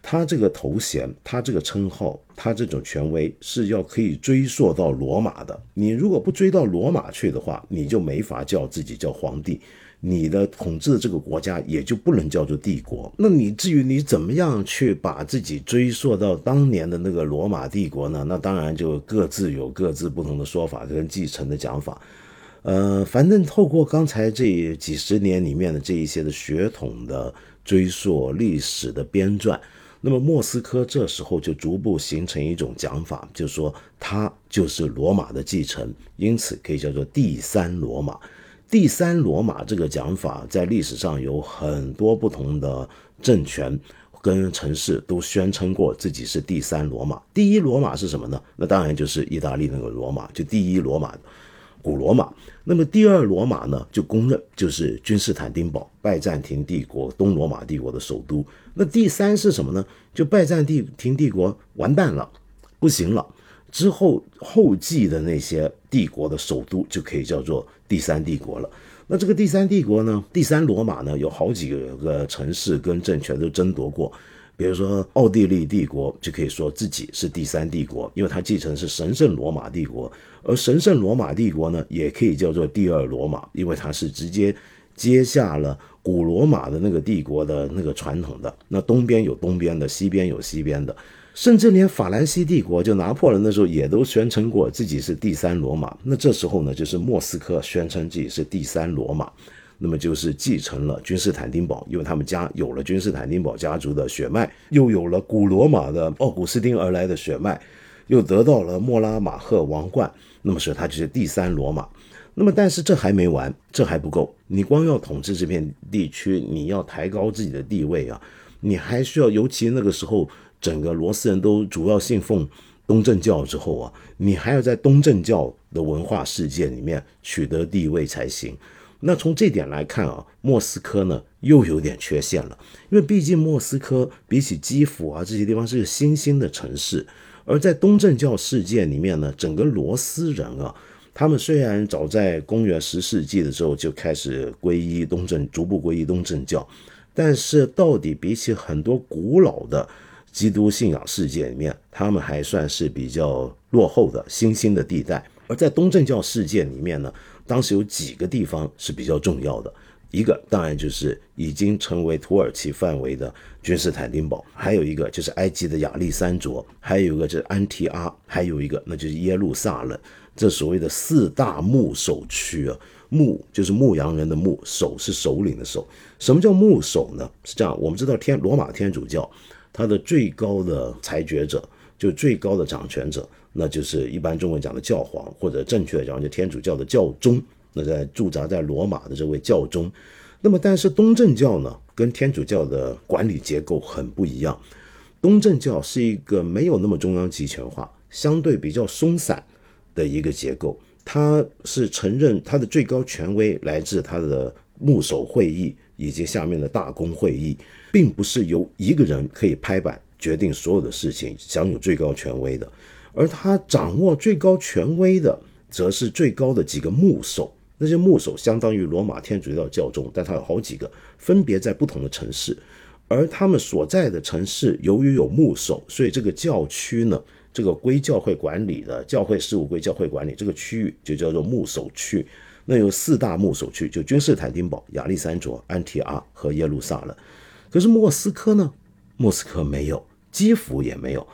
他这个头衔，他这个称号，他这种权威是要可以追溯到罗马的。你如果不追到罗马去的话，你就没法叫自己叫皇帝。你的统治的这个国家也就不能叫做帝国。那你至于你怎么样去把自己追溯到当年的那个罗马帝国呢？那当然就各自有各自不同的说法跟继承的讲法。呃，反正透过刚才这几十年里面的这一些的血统的追溯、历史的编撰，那么莫斯科这时候就逐步形成一种讲法，就是说它就是罗马的继承，因此可以叫做第三罗马。第三罗马这个讲法，在历史上有很多不同的政权跟城市都宣称过自己是第三罗马。第一罗马是什么呢？那当然就是意大利那个罗马，就第一罗马，古罗马。那么第二罗马呢，就公认就是君士坦丁堡，拜占庭帝国东罗马帝国的首都。那第三是什么呢？就拜占庭帝国完蛋了，不行了。之后后继的那些帝国的首都就可以叫做第三帝国了。那这个第三帝国呢，第三罗马呢，有好几个城市跟政权都争夺过。比如说奥地利帝国就可以说自己是第三帝国，因为它继承是神圣罗马帝国。而神圣罗马帝国呢，也可以叫做第二罗马，因为它是直接接下了古罗马的那个帝国的那个传统的。那东边有东边的，西边有西边的。甚至连法兰西帝国，就拿破仑的时候，也都宣称过自己是第三罗马。那这时候呢，就是莫斯科宣称自己是第三罗马，那么就是继承了君士坦丁堡，因为他们家有了君士坦丁堡家族的血脉，又有了古罗马的奥古斯丁而来的血脉，又得到了莫拉马赫王冠，那么所以他就是第三罗马。那么，但是这还没完，这还不够。你光要统治这片地区，你要抬高自己的地位啊，你还需要，尤其那个时候，整个罗斯人都主要信奉东正教之后啊，你还要在东正教的文化世界里面取得地位才行。那从这点来看啊，莫斯科呢又有点缺陷了，因为毕竟莫斯科比起基辅啊这些地方是个新兴的城市，而在东正教世界里面呢，整个罗斯人啊。他们虽然早在公元十世纪的时候就开始皈依东正，逐步皈依东正教，但是到底比起很多古老的基督信仰世界里面，他们还算是比较落后的新兴的地带。而在东正教世界里面呢，当时有几个地方是比较重要的，一个当然就是已经成为土耳其范围的君士坦丁堡，还有一个就是埃及的亚历山卓，还有一个就是安提阿，还有一个那就是耶路撒冷。这所谓的四大牧首区啊，牧就是牧羊人的牧，首是首领的首。什么叫牧首呢？是这样，我们知道天罗马天主教，他的最高的裁决者，就最高的掌权者，那就是一般中文讲的教皇，或者正确的讲就天主教的教宗。那在驻扎在罗马的这位教宗，那么但是东正教呢，跟天主教的管理结构很不一样。东正教是一个没有那么中央集权化，相对比较松散。的一个结构，它是承认它的最高权威来自它的牧首会议以及下面的大公会议，并不是由一个人可以拍板决定所有的事情，享有最高权威的。而他掌握最高权威的，则是最高的几个牧首。那些牧首相当于罗马天主教教宗，但他有好几个，分别在不同的城市。而他们所在的城市由于有牧首，所以这个教区呢。这个归教会管理的教会事务归教会管理，这个区域就叫做牧首区。那有四大牧首区，就君士坦丁堡、亚历山卓、安提阿和耶路撒冷。可是莫斯科呢？莫斯科没有，基辅也没有。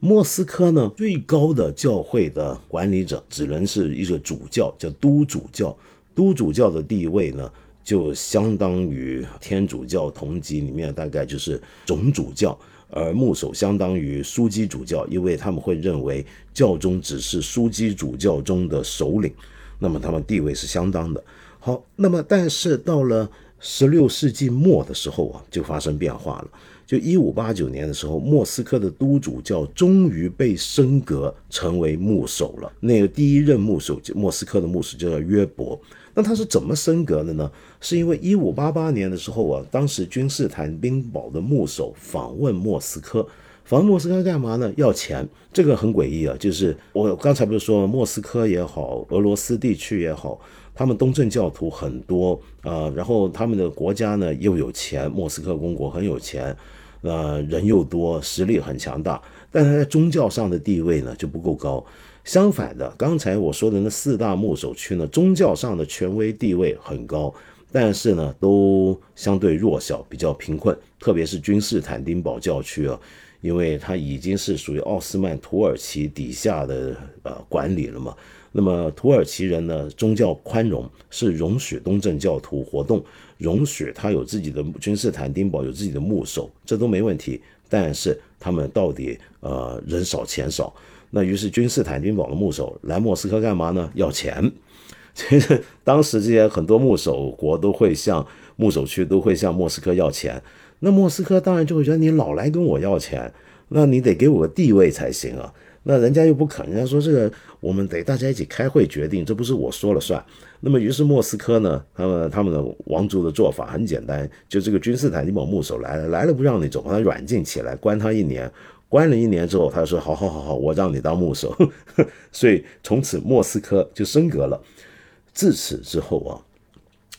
莫斯科呢，最高的教会的管理者只能是一个主教，叫都主教。都主教的地位呢，就相当于天主教同级里面大概就是总主教。而牧首相当于枢机主教，因为他们会认为教宗只是枢机主教中的首领，那么他们地位是相当的。好，那么但是到了十六世纪末的时候啊，就发生变化了。就一五八九年的时候，莫斯科的都主教终于被升格成为牧首了。那个第一任牧首，莫斯科的牧首叫约伯。那他是怎么升格的呢？是因为一五八八年的时候啊，当时君士坦丁堡的牧首访问莫斯科，访问莫斯科干嘛呢？要钱。这个很诡异啊，就是我刚才不是说莫斯科也好，俄罗斯地区也好，他们东正教徒很多啊，然后他们的国家呢又有钱，莫斯科公国很有钱，呃，人又多，实力很强大，但他在宗教上的地位呢就不够高。相反的，刚才我说的那四大牧首区呢，宗教上的权威地位很高，但是呢，都相对弱小，比较贫困。特别是君士坦丁堡教区啊，因为它已经是属于奥斯曼土耳其底下的呃管理了嘛。那么土耳其人呢，宗教宽容，是容许东正教徒活动，容许他有自己的君士坦丁堡有自己的牧首，这都没问题。但是他们到底呃人少钱少。那于是君士坦丁堡的牧首来莫斯科干嘛呢？要钱。其 实当时这些很多牧首国都会向牧首区都会向莫斯科要钱。那莫斯科当然就会觉得你老来跟我要钱，那你得给我个地位才行啊。那人家又不肯，人家说这个我们得大家一起开会决定，这不是我说了算。那么于是莫斯科呢，他们他们的王族的做法很简单，就这个君士坦丁堡牧首来了，来了不让你走，把他软禁起来，关他一年。关了一年之后，他说：“好好好好，我让你当牧首。”所以从此莫斯科就升格了。自此之后啊，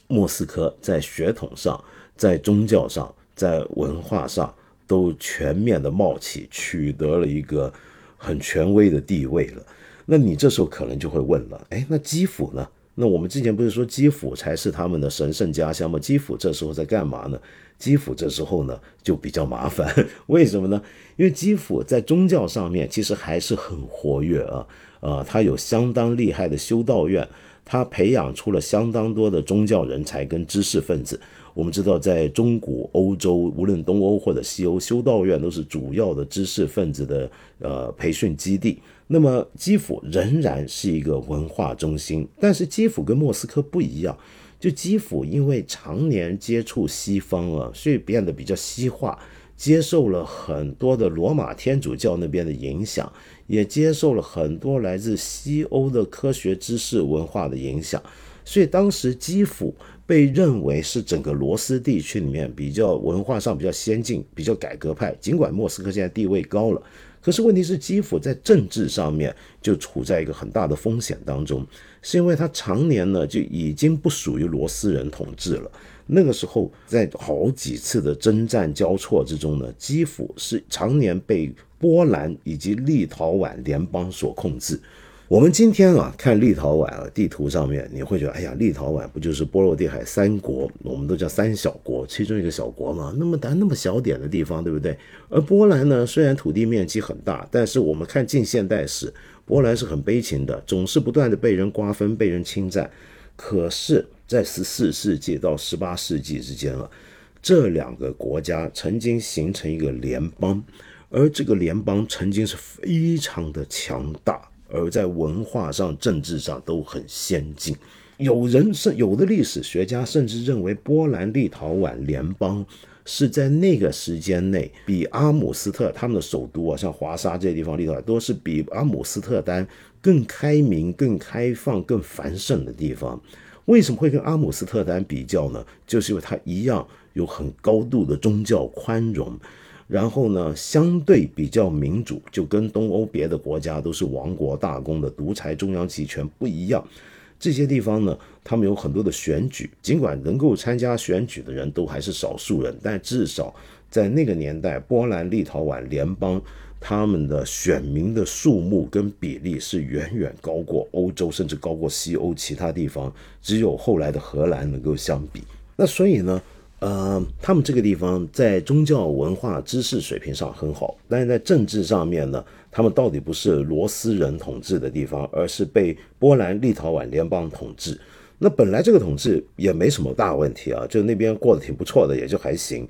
莫斯科在血统上、在宗教上、在文化上都全面的冒起，取得了一个很权威的地位了。那你这时候可能就会问了：哎，那基辅呢？那我们之前不是说基辅才是他们的神圣家乡吗？基辅这时候在干嘛呢？基辅这时候呢就比较麻烦，为什么呢？因为基辅在宗教上面其实还是很活跃啊，呃，它有相当厉害的修道院，它培养出了相当多的宗教人才跟知识分子。我们知道，在中古欧洲，无论东欧或者西欧，修道院都是主要的知识分子的呃培训基地。那么基辅仍然是一个文化中心，但是基辅跟莫斯科不一样。就基辅因为常年接触西方啊，所以变得比较西化，接受了很多的罗马天主教那边的影响，也接受了很多来自西欧的科学知识文化的影响，所以当时基辅被认为是整个罗斯地区里面比较文化上比较先进、比较改革派。尽管莫斯科现在地位高了。可是问题是，基辅在政治上面就处在一个很大的风险当中，是因为他常年呢就已经不属于罗斯人统治了。那个时候，在好几次的征战交错之中呢，基辅是常年被波兰以及立陶宛联邦所控制。我们今天啊看立陶宛啊地图上面，你会觉得，哎呀，立陶宛不就是波罗的海三国，我们都叫三小国，其中一个小国嘛，那么大那么小点的地方，对不对？而波兰呢，虽然土地面积很大，但是我们看近现代史，波兰是很悲情的，总是不断的被人瓜分、被人侵占。可是，在十四世纪到十八世纪之间了，这两个国家曾经形成一个联邦，而这个联邦曾经是非常的强大。而在文化上、政治上都很先进。有人是有的历史学家甚至认为，波兰立陶宛联邦是在那个时间内比阿姆斯特他们的首都啊，像华沙这些地方，立陶宛都是比阿姆斯特丹更开明、更开放、更繁盛的地方。为什么会跟阿姆斯特丹比较呢？就是因为它一样有很高度的宗教宽容。然后呢，相对比较民主，就跟东欧别的国家都是王国大公的独裁中央集权不一样。这些地方呢，他们有很多的选举，尽管能够参加选举的人都还是少数人，但至少在那个年代，波兰立陶宛联邦他们的选民的数目跟比例是远远高过欧洲，甚至高过西欧其他地方，只有后来的荷兰能够相比。那所以呢？呃，他们这个地方在宗教文化知识水平上很好，但是在政治上面呢，他们到底不是罗斯人统治的地方，而是被波兰立陶宛联邦统治。那本来这个统治也没什么大问题啊，就那边过得挺不错的，也就还行。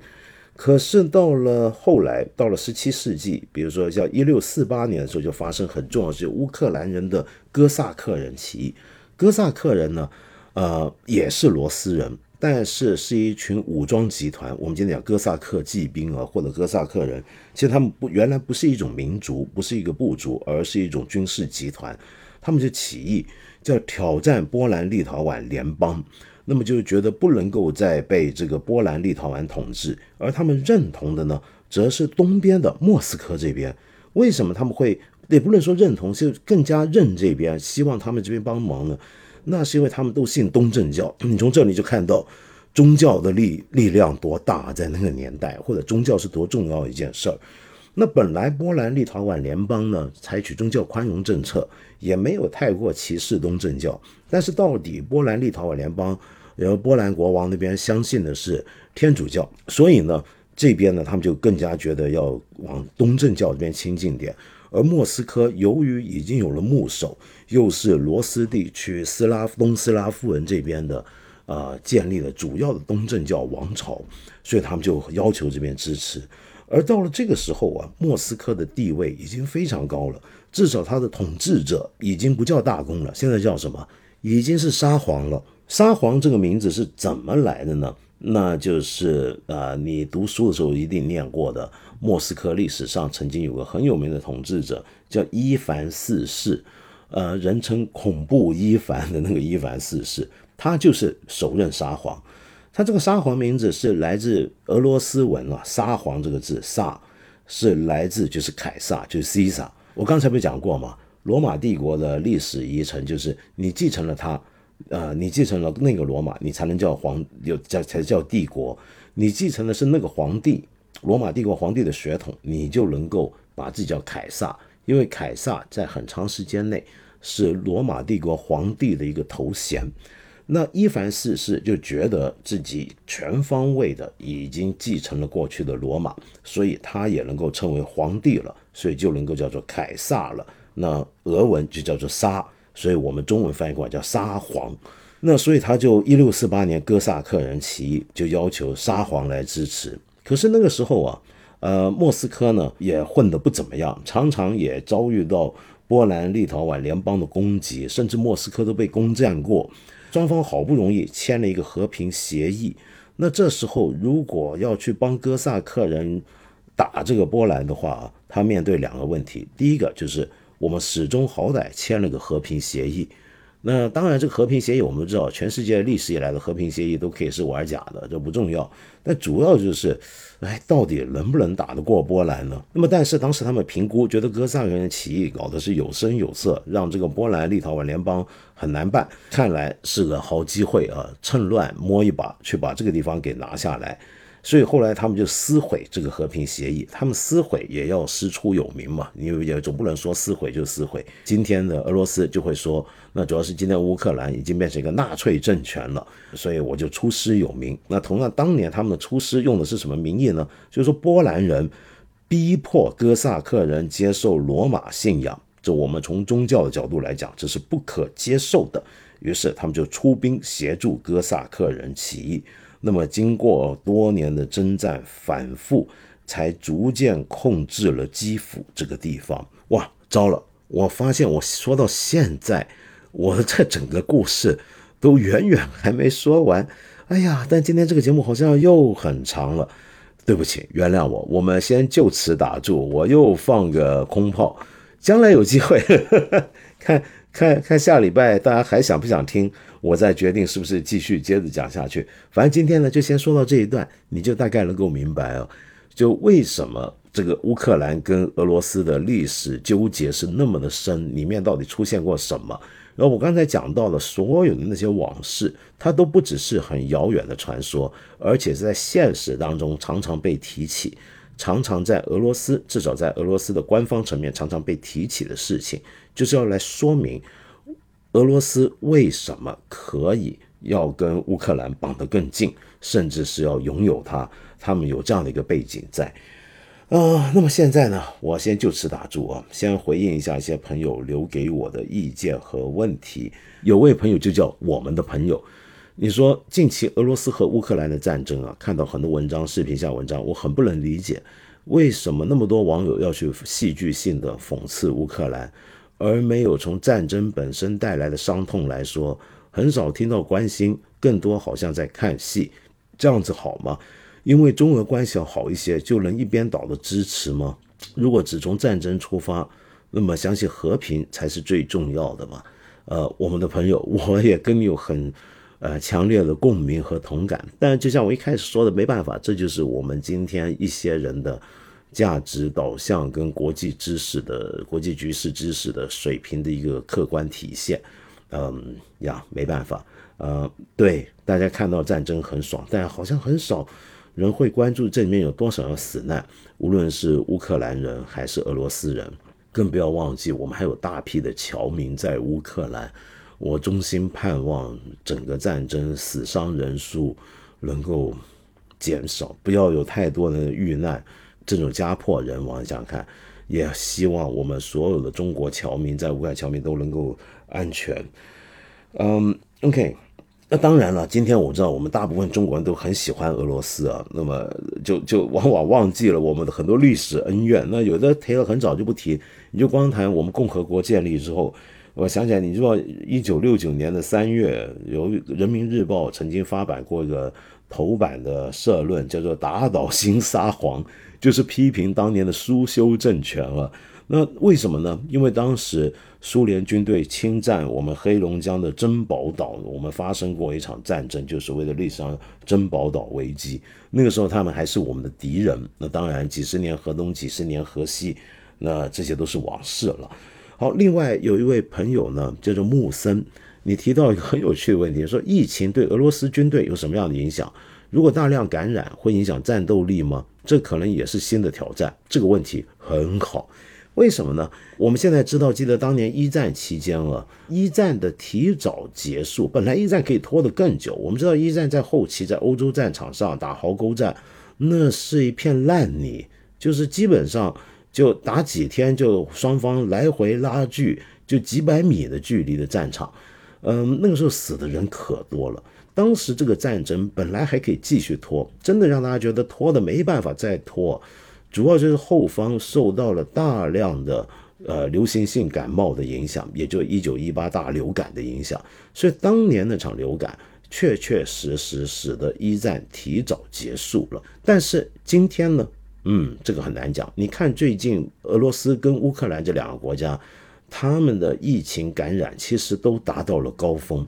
可是到了后来，到了十七世纪，比如说像一六四八年的时候，就发生很重要是乌克兰人的哥萨克人起义。哥萨克人呢，呃，也是罗斯人。但是是一群武装集团，我们今天讲哥萨克骑兵啊，或者哥萨克人，其实他们不原来不是一种民族，不是一个部族，而是一种军事集团。他们就起义，叫挑战波兰立陶宛联邦，那么就觉得不能够再被这个波兰立陶宛统治，而他们认同的呢，则是东边的莫斯科这边。为什么他们会也不能说认同，是更加认这边，希望他们这边帮忙呢？那是因为他们都信东正教，你从这里就看到宗教的力力量多大，在那个年代，或者宗教是多重要一件事儿。那本来波兰立陶宛联邦呢，采取宗教宽容政策，也没有太过歧视东正教。但是到底波兰立陶宛联邦，然后波兰国王那边相信的是天主教，所以呢，这边呢，他们就更加觉得要往东正教这边亲近点。而莫斯科由于已经有了牧首，又是罗斯地区斯拉夫东斯拉夫人这边的，呃，建立了主要的东正教王朝，所以他们就要求这边支持。而到了这个时候啊，莫斯科的地位已经非常高了，至少他的统治者已经不叫大公了，现在叫什么？已经是沙皇了。沙皇这个名字是怎么来的呢？那就是啊，你读书的时候一定念过的。莫斯科历史上曾经有个很有名的统治者，叫伊凡四世，呃，人称恐怖伊凡的那个伊凡四世，他就是首任沙皇。他这个沙皇名字是来自俄罗斯文啊，沙皇这个字，萨是来自就是凯撒，就是 Caesar。我刚才不是讲过吗？罗马帝国的历史遗存就是你继承了他。呃，你继承了那个罗马，你才能叫皇，有叫才叫帝国。你继承的是那个皇帝，罗马帝国皇帝的血统，你就能够把自己叫凯撒。因为凯撒在很长时间内，是罗马帝国皇帝的一个头衔。那伊凡四世就觉得自己全方位的已经继承了过去的罗马，所以他也能够称为皇帝了，所以就能够叫做凯撒了。那俄文就叫做沙，所以我们中文翻译过来叫沙皇。那所以他就一六四八年哥萨克人起义，就要求沙皇来支持。可是那个时候啊，呃，莫斯科呢也混得不怎么样，常常也遭遇到波兰、立陶宛联邦的攻击，甚至莫斯科都被攻占过。双方好不容易签了一个和平协议，那这时候如果要去帮哥萨克人打这个波兰的话，他面对两个问题，第一个就是我们始终好歹签了个和平协议。那当然，这个和平协议我们都知道，全世界历史以来的和平协议都可以是玩假的，这不重要。但主要就是，哎，到底能不能打得过波兰呢？那么，但是当时他们评估，觉得哥萨克人起义搞的是有声有色，让这个波兰立陶宛联邦很难办，看来是个好机会啊，趁乱摸一把，去把这个地方给拿下来。所以后来他们就撕毁这个和平协议，他们撕毁也要师出有名嘛，因为也总不能说撕毁就撕毁。今天的俄罗斯就会说，那主要是今天乌克兰已经变成一个纳粹政权了，所以我就出师有名。那同样当年他们的出师用的是什么名义呢？就是说波兰人逼迫哥萨克人接受罗马信仰，这我们从宗教的角度来讲，这是不可接受的。于是他们就出兵协助哥萨克人起义。那么，经过多年的征战反复，才逐渐控制了基辅这个地方。哇，糟了！我发现我说到现在，我的这整个故事都远远还没说完。哎呀，但今天这个节目好像又很长了，对不起，原谅我。我们先就此打住，我又放个空炮，将来有机会 看。看看下礼拜大家还想不想听，我再决定是不是继续接着讲下去。反正今天呢就先说到这一段，你就大概能够明白哦，就为什么这个乌克兰跟俄罗斯的历史纠结是那么的深，里面到底出现过什么？然后我刚才讲到了所有的那些往事，它都不只是很遥远的传说，而且是在现实当中常常被提起，常常在俄罗斯，至少在俄罗斯的官方层面常常被提起的事情。就是要来说明俄罗斯为什么可以要跟乌克兰绑得更近，甚至是要拥有它。他们有这样的一个背景在啊。那么现在呢，我先就此打住啊，先回应一下一些朋友留给我的意见和问题。有位朋友就叫我们的朋友，你说近期俄罗斯和乌克兰的战争啊，看到很多文章、视频下文章，我很不能理解，为什么那么多网友要去戏剧性的讽刺乌克兰？而没有从战争本身带来的伤痛来说，很少听到关心，更多好像在看戏，这样子好吗？因为中俄关系要好一些，就能一边倒的支持吗？如果只从战争出发，那么相信和平才是最重要的嘛。呃，我们的朋友，我也跟你有很呃强烈的共鸣和同感，但就像我一开始说的，没办法，这就是我们今天一些人的。价值导向跟国际知识的国际局势知识的水平的一个客观体现，嗯呀，没办法，呃，对大家看到战争很爽，但好像很少人会关注这里面有多少人死难，无论是乌克兰人还是俄罗斯人，更不要忘记我们还有大批的侨民在乌克兰。我衷心盼望整个战争死伤人数能够减少，不要有太多的遇难。这种家破人亡，想看，也希望我们所有的中国侨民在乌克兰侨民都能够安全。嗯，OK，那当然了，今天我知道我们大部分中国人都很喜欢俄罗斯啊，那么就就往往忘记了我们的很多历史恩怨。那有的提了很早就不提，你就光谈我们共和国建立之后，我想起来，你知道一九六九年的三月，有《人民日报》曾经发版过一个头版的社论，叫做“打倒新沙皇”。就是批评当年的苏修政权了。那为什么呢？因为当时苏联军队侵占我们黑龙江的珍宝岛，我们发生过一场战争，就所谓的历史上珍宝岛危机。那个时候他们还是我们的敌人。那当然，几十年河东，几十年河西，那这些都是往事了。好，另外有一位朋友呢，叫做木森，你提到一个很有趣的问题，说疫情对俄罗斯军队有什么样的影响？如果大量感染会影响战斗力吗？这可能也是新的挑战。这个问题很好，为什么呢？我们现在知道，记得当年一战期间啊，一战的提早结束，本来一战可以拖得更久。我们知道一战在后期在欧洲战场上打壕沟战，那是一片烂泥，就是基本上就打几天就双方来回拉锯，就几百米的距离的战场。嗯，那个时候死的人可多了。当时这个战争本来还可以继续拖，真的让大家觉得拖的没办法再拖。主要就是后方受到了大量的呃流行性感冒的影响，也就一九一八大流感的影响，所以当年那场流感确确实实使得一战提早结束了。但是今天呢，嗯，这个很难讲。你看最近俄罗斯跟乌克兰这两个国家，他们的疫情感染其实都达到了高峰，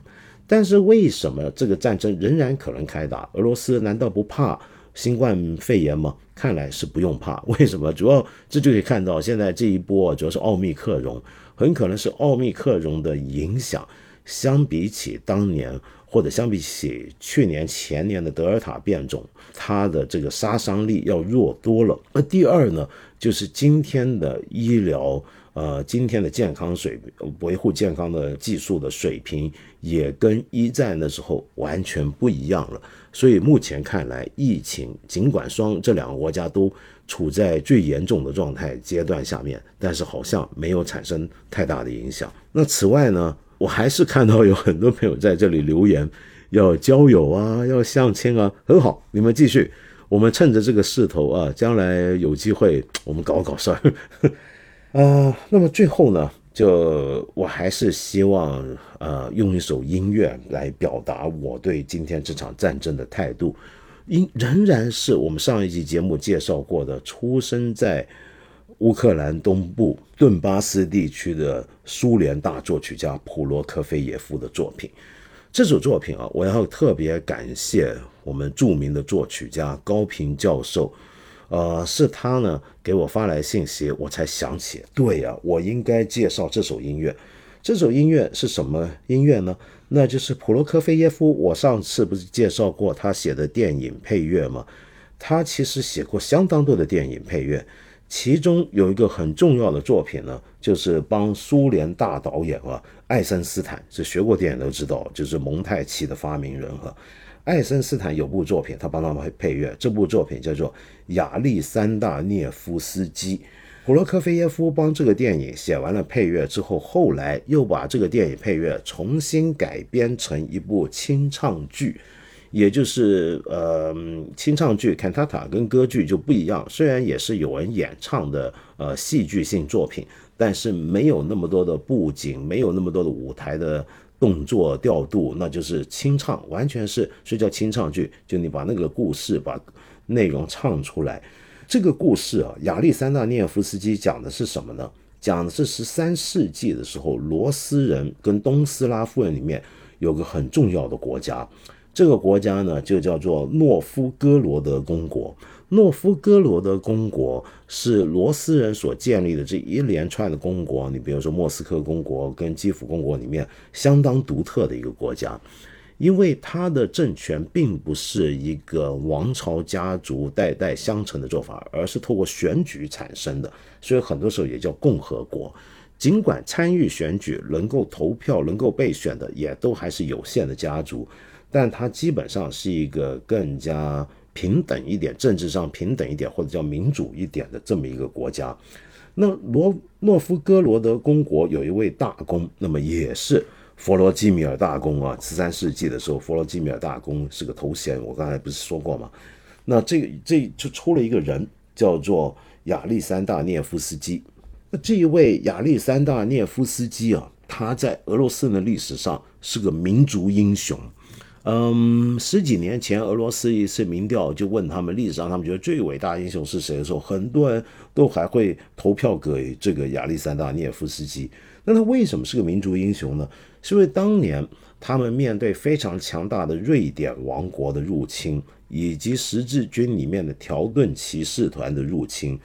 但是为什么这个战争仍然可能开打？俄罗斯难道不怕？新冠肺炎吗？看来是不用怕。为什么？主要这就可以看到，现在这一波主要是奥密克戎，很可能是奥密克戎的影响，相比起当年或者相比起去年前年的德尔塔变种，它的这个杀伤力要弱多了。那第二呢，就是今天的医疗。呃，今天的健康水维护健康的技术的水平也跟一战的时候完全不一样了。所以目前看来，疫情尽管双这两个国家都处在最严重的状态阶段下面，但是好像没有产生太大的影响。那此外呢，我还是看到有很多朋友在这里留言，要交友啊，要相亲啊，很好，你们继续，我们趁着这个势头啊，将来有机会我们搞搞事儿。呃，那么最后呢，就我还是希望呃用一首音乐来表达我对今天这场战争的态度，因仍然是我们上一集节目介绍过的，出生在乌克兰东部顿巴斯地区的苏联大作曲家普罗科菲耶夫的作品。这首作品啊，我要特别感谢我们著名的作曲家高平教授。呃，是他呢给我发来信息，我才想起，对呀，我应该介绍这首音乐。这首音乐是什么音乐呢？那就是普罗科菲耶夫。我上次不是介绍过他写的电影配乐吗？他其实写过相当多的电影配乐，其中有一个很重要的作品呢，就是帮苏联大导演啊，爱森斯坦，是学过电影都知道，就是蒙太奇的发明人哈。爱森斯坦有部作品，他帮他们配乐。这部作品叫做《亚历山大涅夫斯基》。普罗科菲耶夫帮这个电影写完了配乐之后，后来又把这个电影配乐重新改编成一部清唱剧，也就是呃，清唱剧 cantata 跟歌剧就不一样。虽然也是有人演唱的呃戏剧性作品，但是没有那么多的布景，没有那么多的舞台的。动作调度，那就是清唱，完全是所以叫清唱剧。就你把那个故事、把内容唱出来。这个故事啊，亚历山大涅夫斯基讲的是什么呢？讲的是十三世纪的时候，罗斯人跟东斯拉夫人里面有个很重要的国家，这个国家呢就叫做诺夫哥罗德公国。诺夫哥罗德公国是罗斯人所建立的这一连串的公国，你比如说莫斯科公国跟基辅公国里面相当独特的一个国家，因为他的政权并不是一个王朝家族代代相承的做法，而是透过选举产生的，所以很多时候也叫共和国。尽管参与选举、能够投票、能够被选的也都还是有限的家族，但它基本上是一个更加。平等一点，政治上平等一点，或者叫民主一点的这么一个国家。那罗诺夫哥罗德公国有一位大公，那么也是弗罗基米尔大公啊。十三世纪的时候，弗罗基米尔大公是个头衔，我刚才不是说过吗？那这个这就出了一个人，叫做亚历山大涅夫斯基。那这一位亚历山大涅夫斯基啊，他在俄罗斯的历史上是个民族英雄。嗯，十几年前，俄罗斯一次民调就问他们历史上他们觉得最伟大英雄是谁的时候，很多人都还会投票给这个亚历山大涅夫斯基。那他为什么是个民族英雄呢？是因为当年他们面对非常强大的瑞典王国的入侵，以及十字军里面的条顿骑士团的入侵，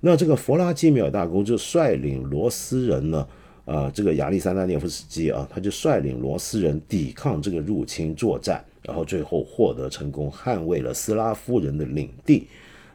那这个弗拉基米尔大公就率领罗斯人呢。啊，这个亚历山大涅夫斯基啊，他就率领罗斯人抵抗这个入侵作战，然后最后获得成功，捍卫了斯拉夫人的领地。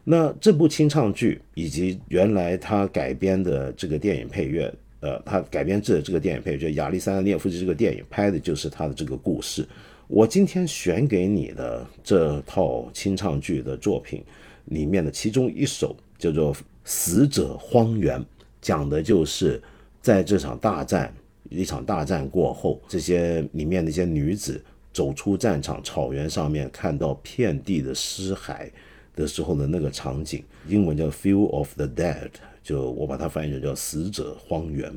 那这部清唱剧以及原来他改编的这个电影配乐，呃，他改编自的这个电影配乐《亚历山大涅夫斯基》这个电影拍的就是他的这个故事。我今天选给你的这套清唱剧的作品里面的其中一首叫做《死者荒原》，讲的就是在这场大战一场大战过后，这些里面那些女子走出战场，草原上面看到遍地的尸骸。的时候的那个场景，英文叫《Field of the Dead》，就我把它翻译成叫“死者荒原”。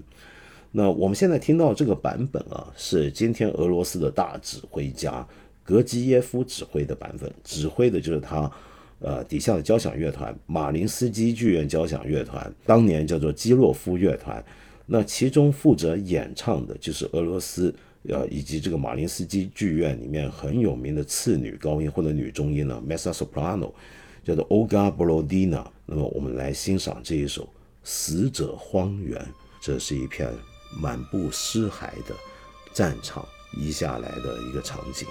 那我们现在听到这个版本啊，是今天俄罗斯的大指挥家格基耶夫指挥的版本，指挥的就是他呃底下的交响乐团马林斯基剧院交响乐团，当年叫做基洛夫乐团。那其中负责演唱的就是俄罗斯呃以及这个马林斯基剧院里面很有名的次女高音或者女中音呢，mezzo soprano。叫做 Olga Bolodina，那么我们来欣赏这一首《死者荒原》，这是一片满布尸骸的战场移下来的一个场景。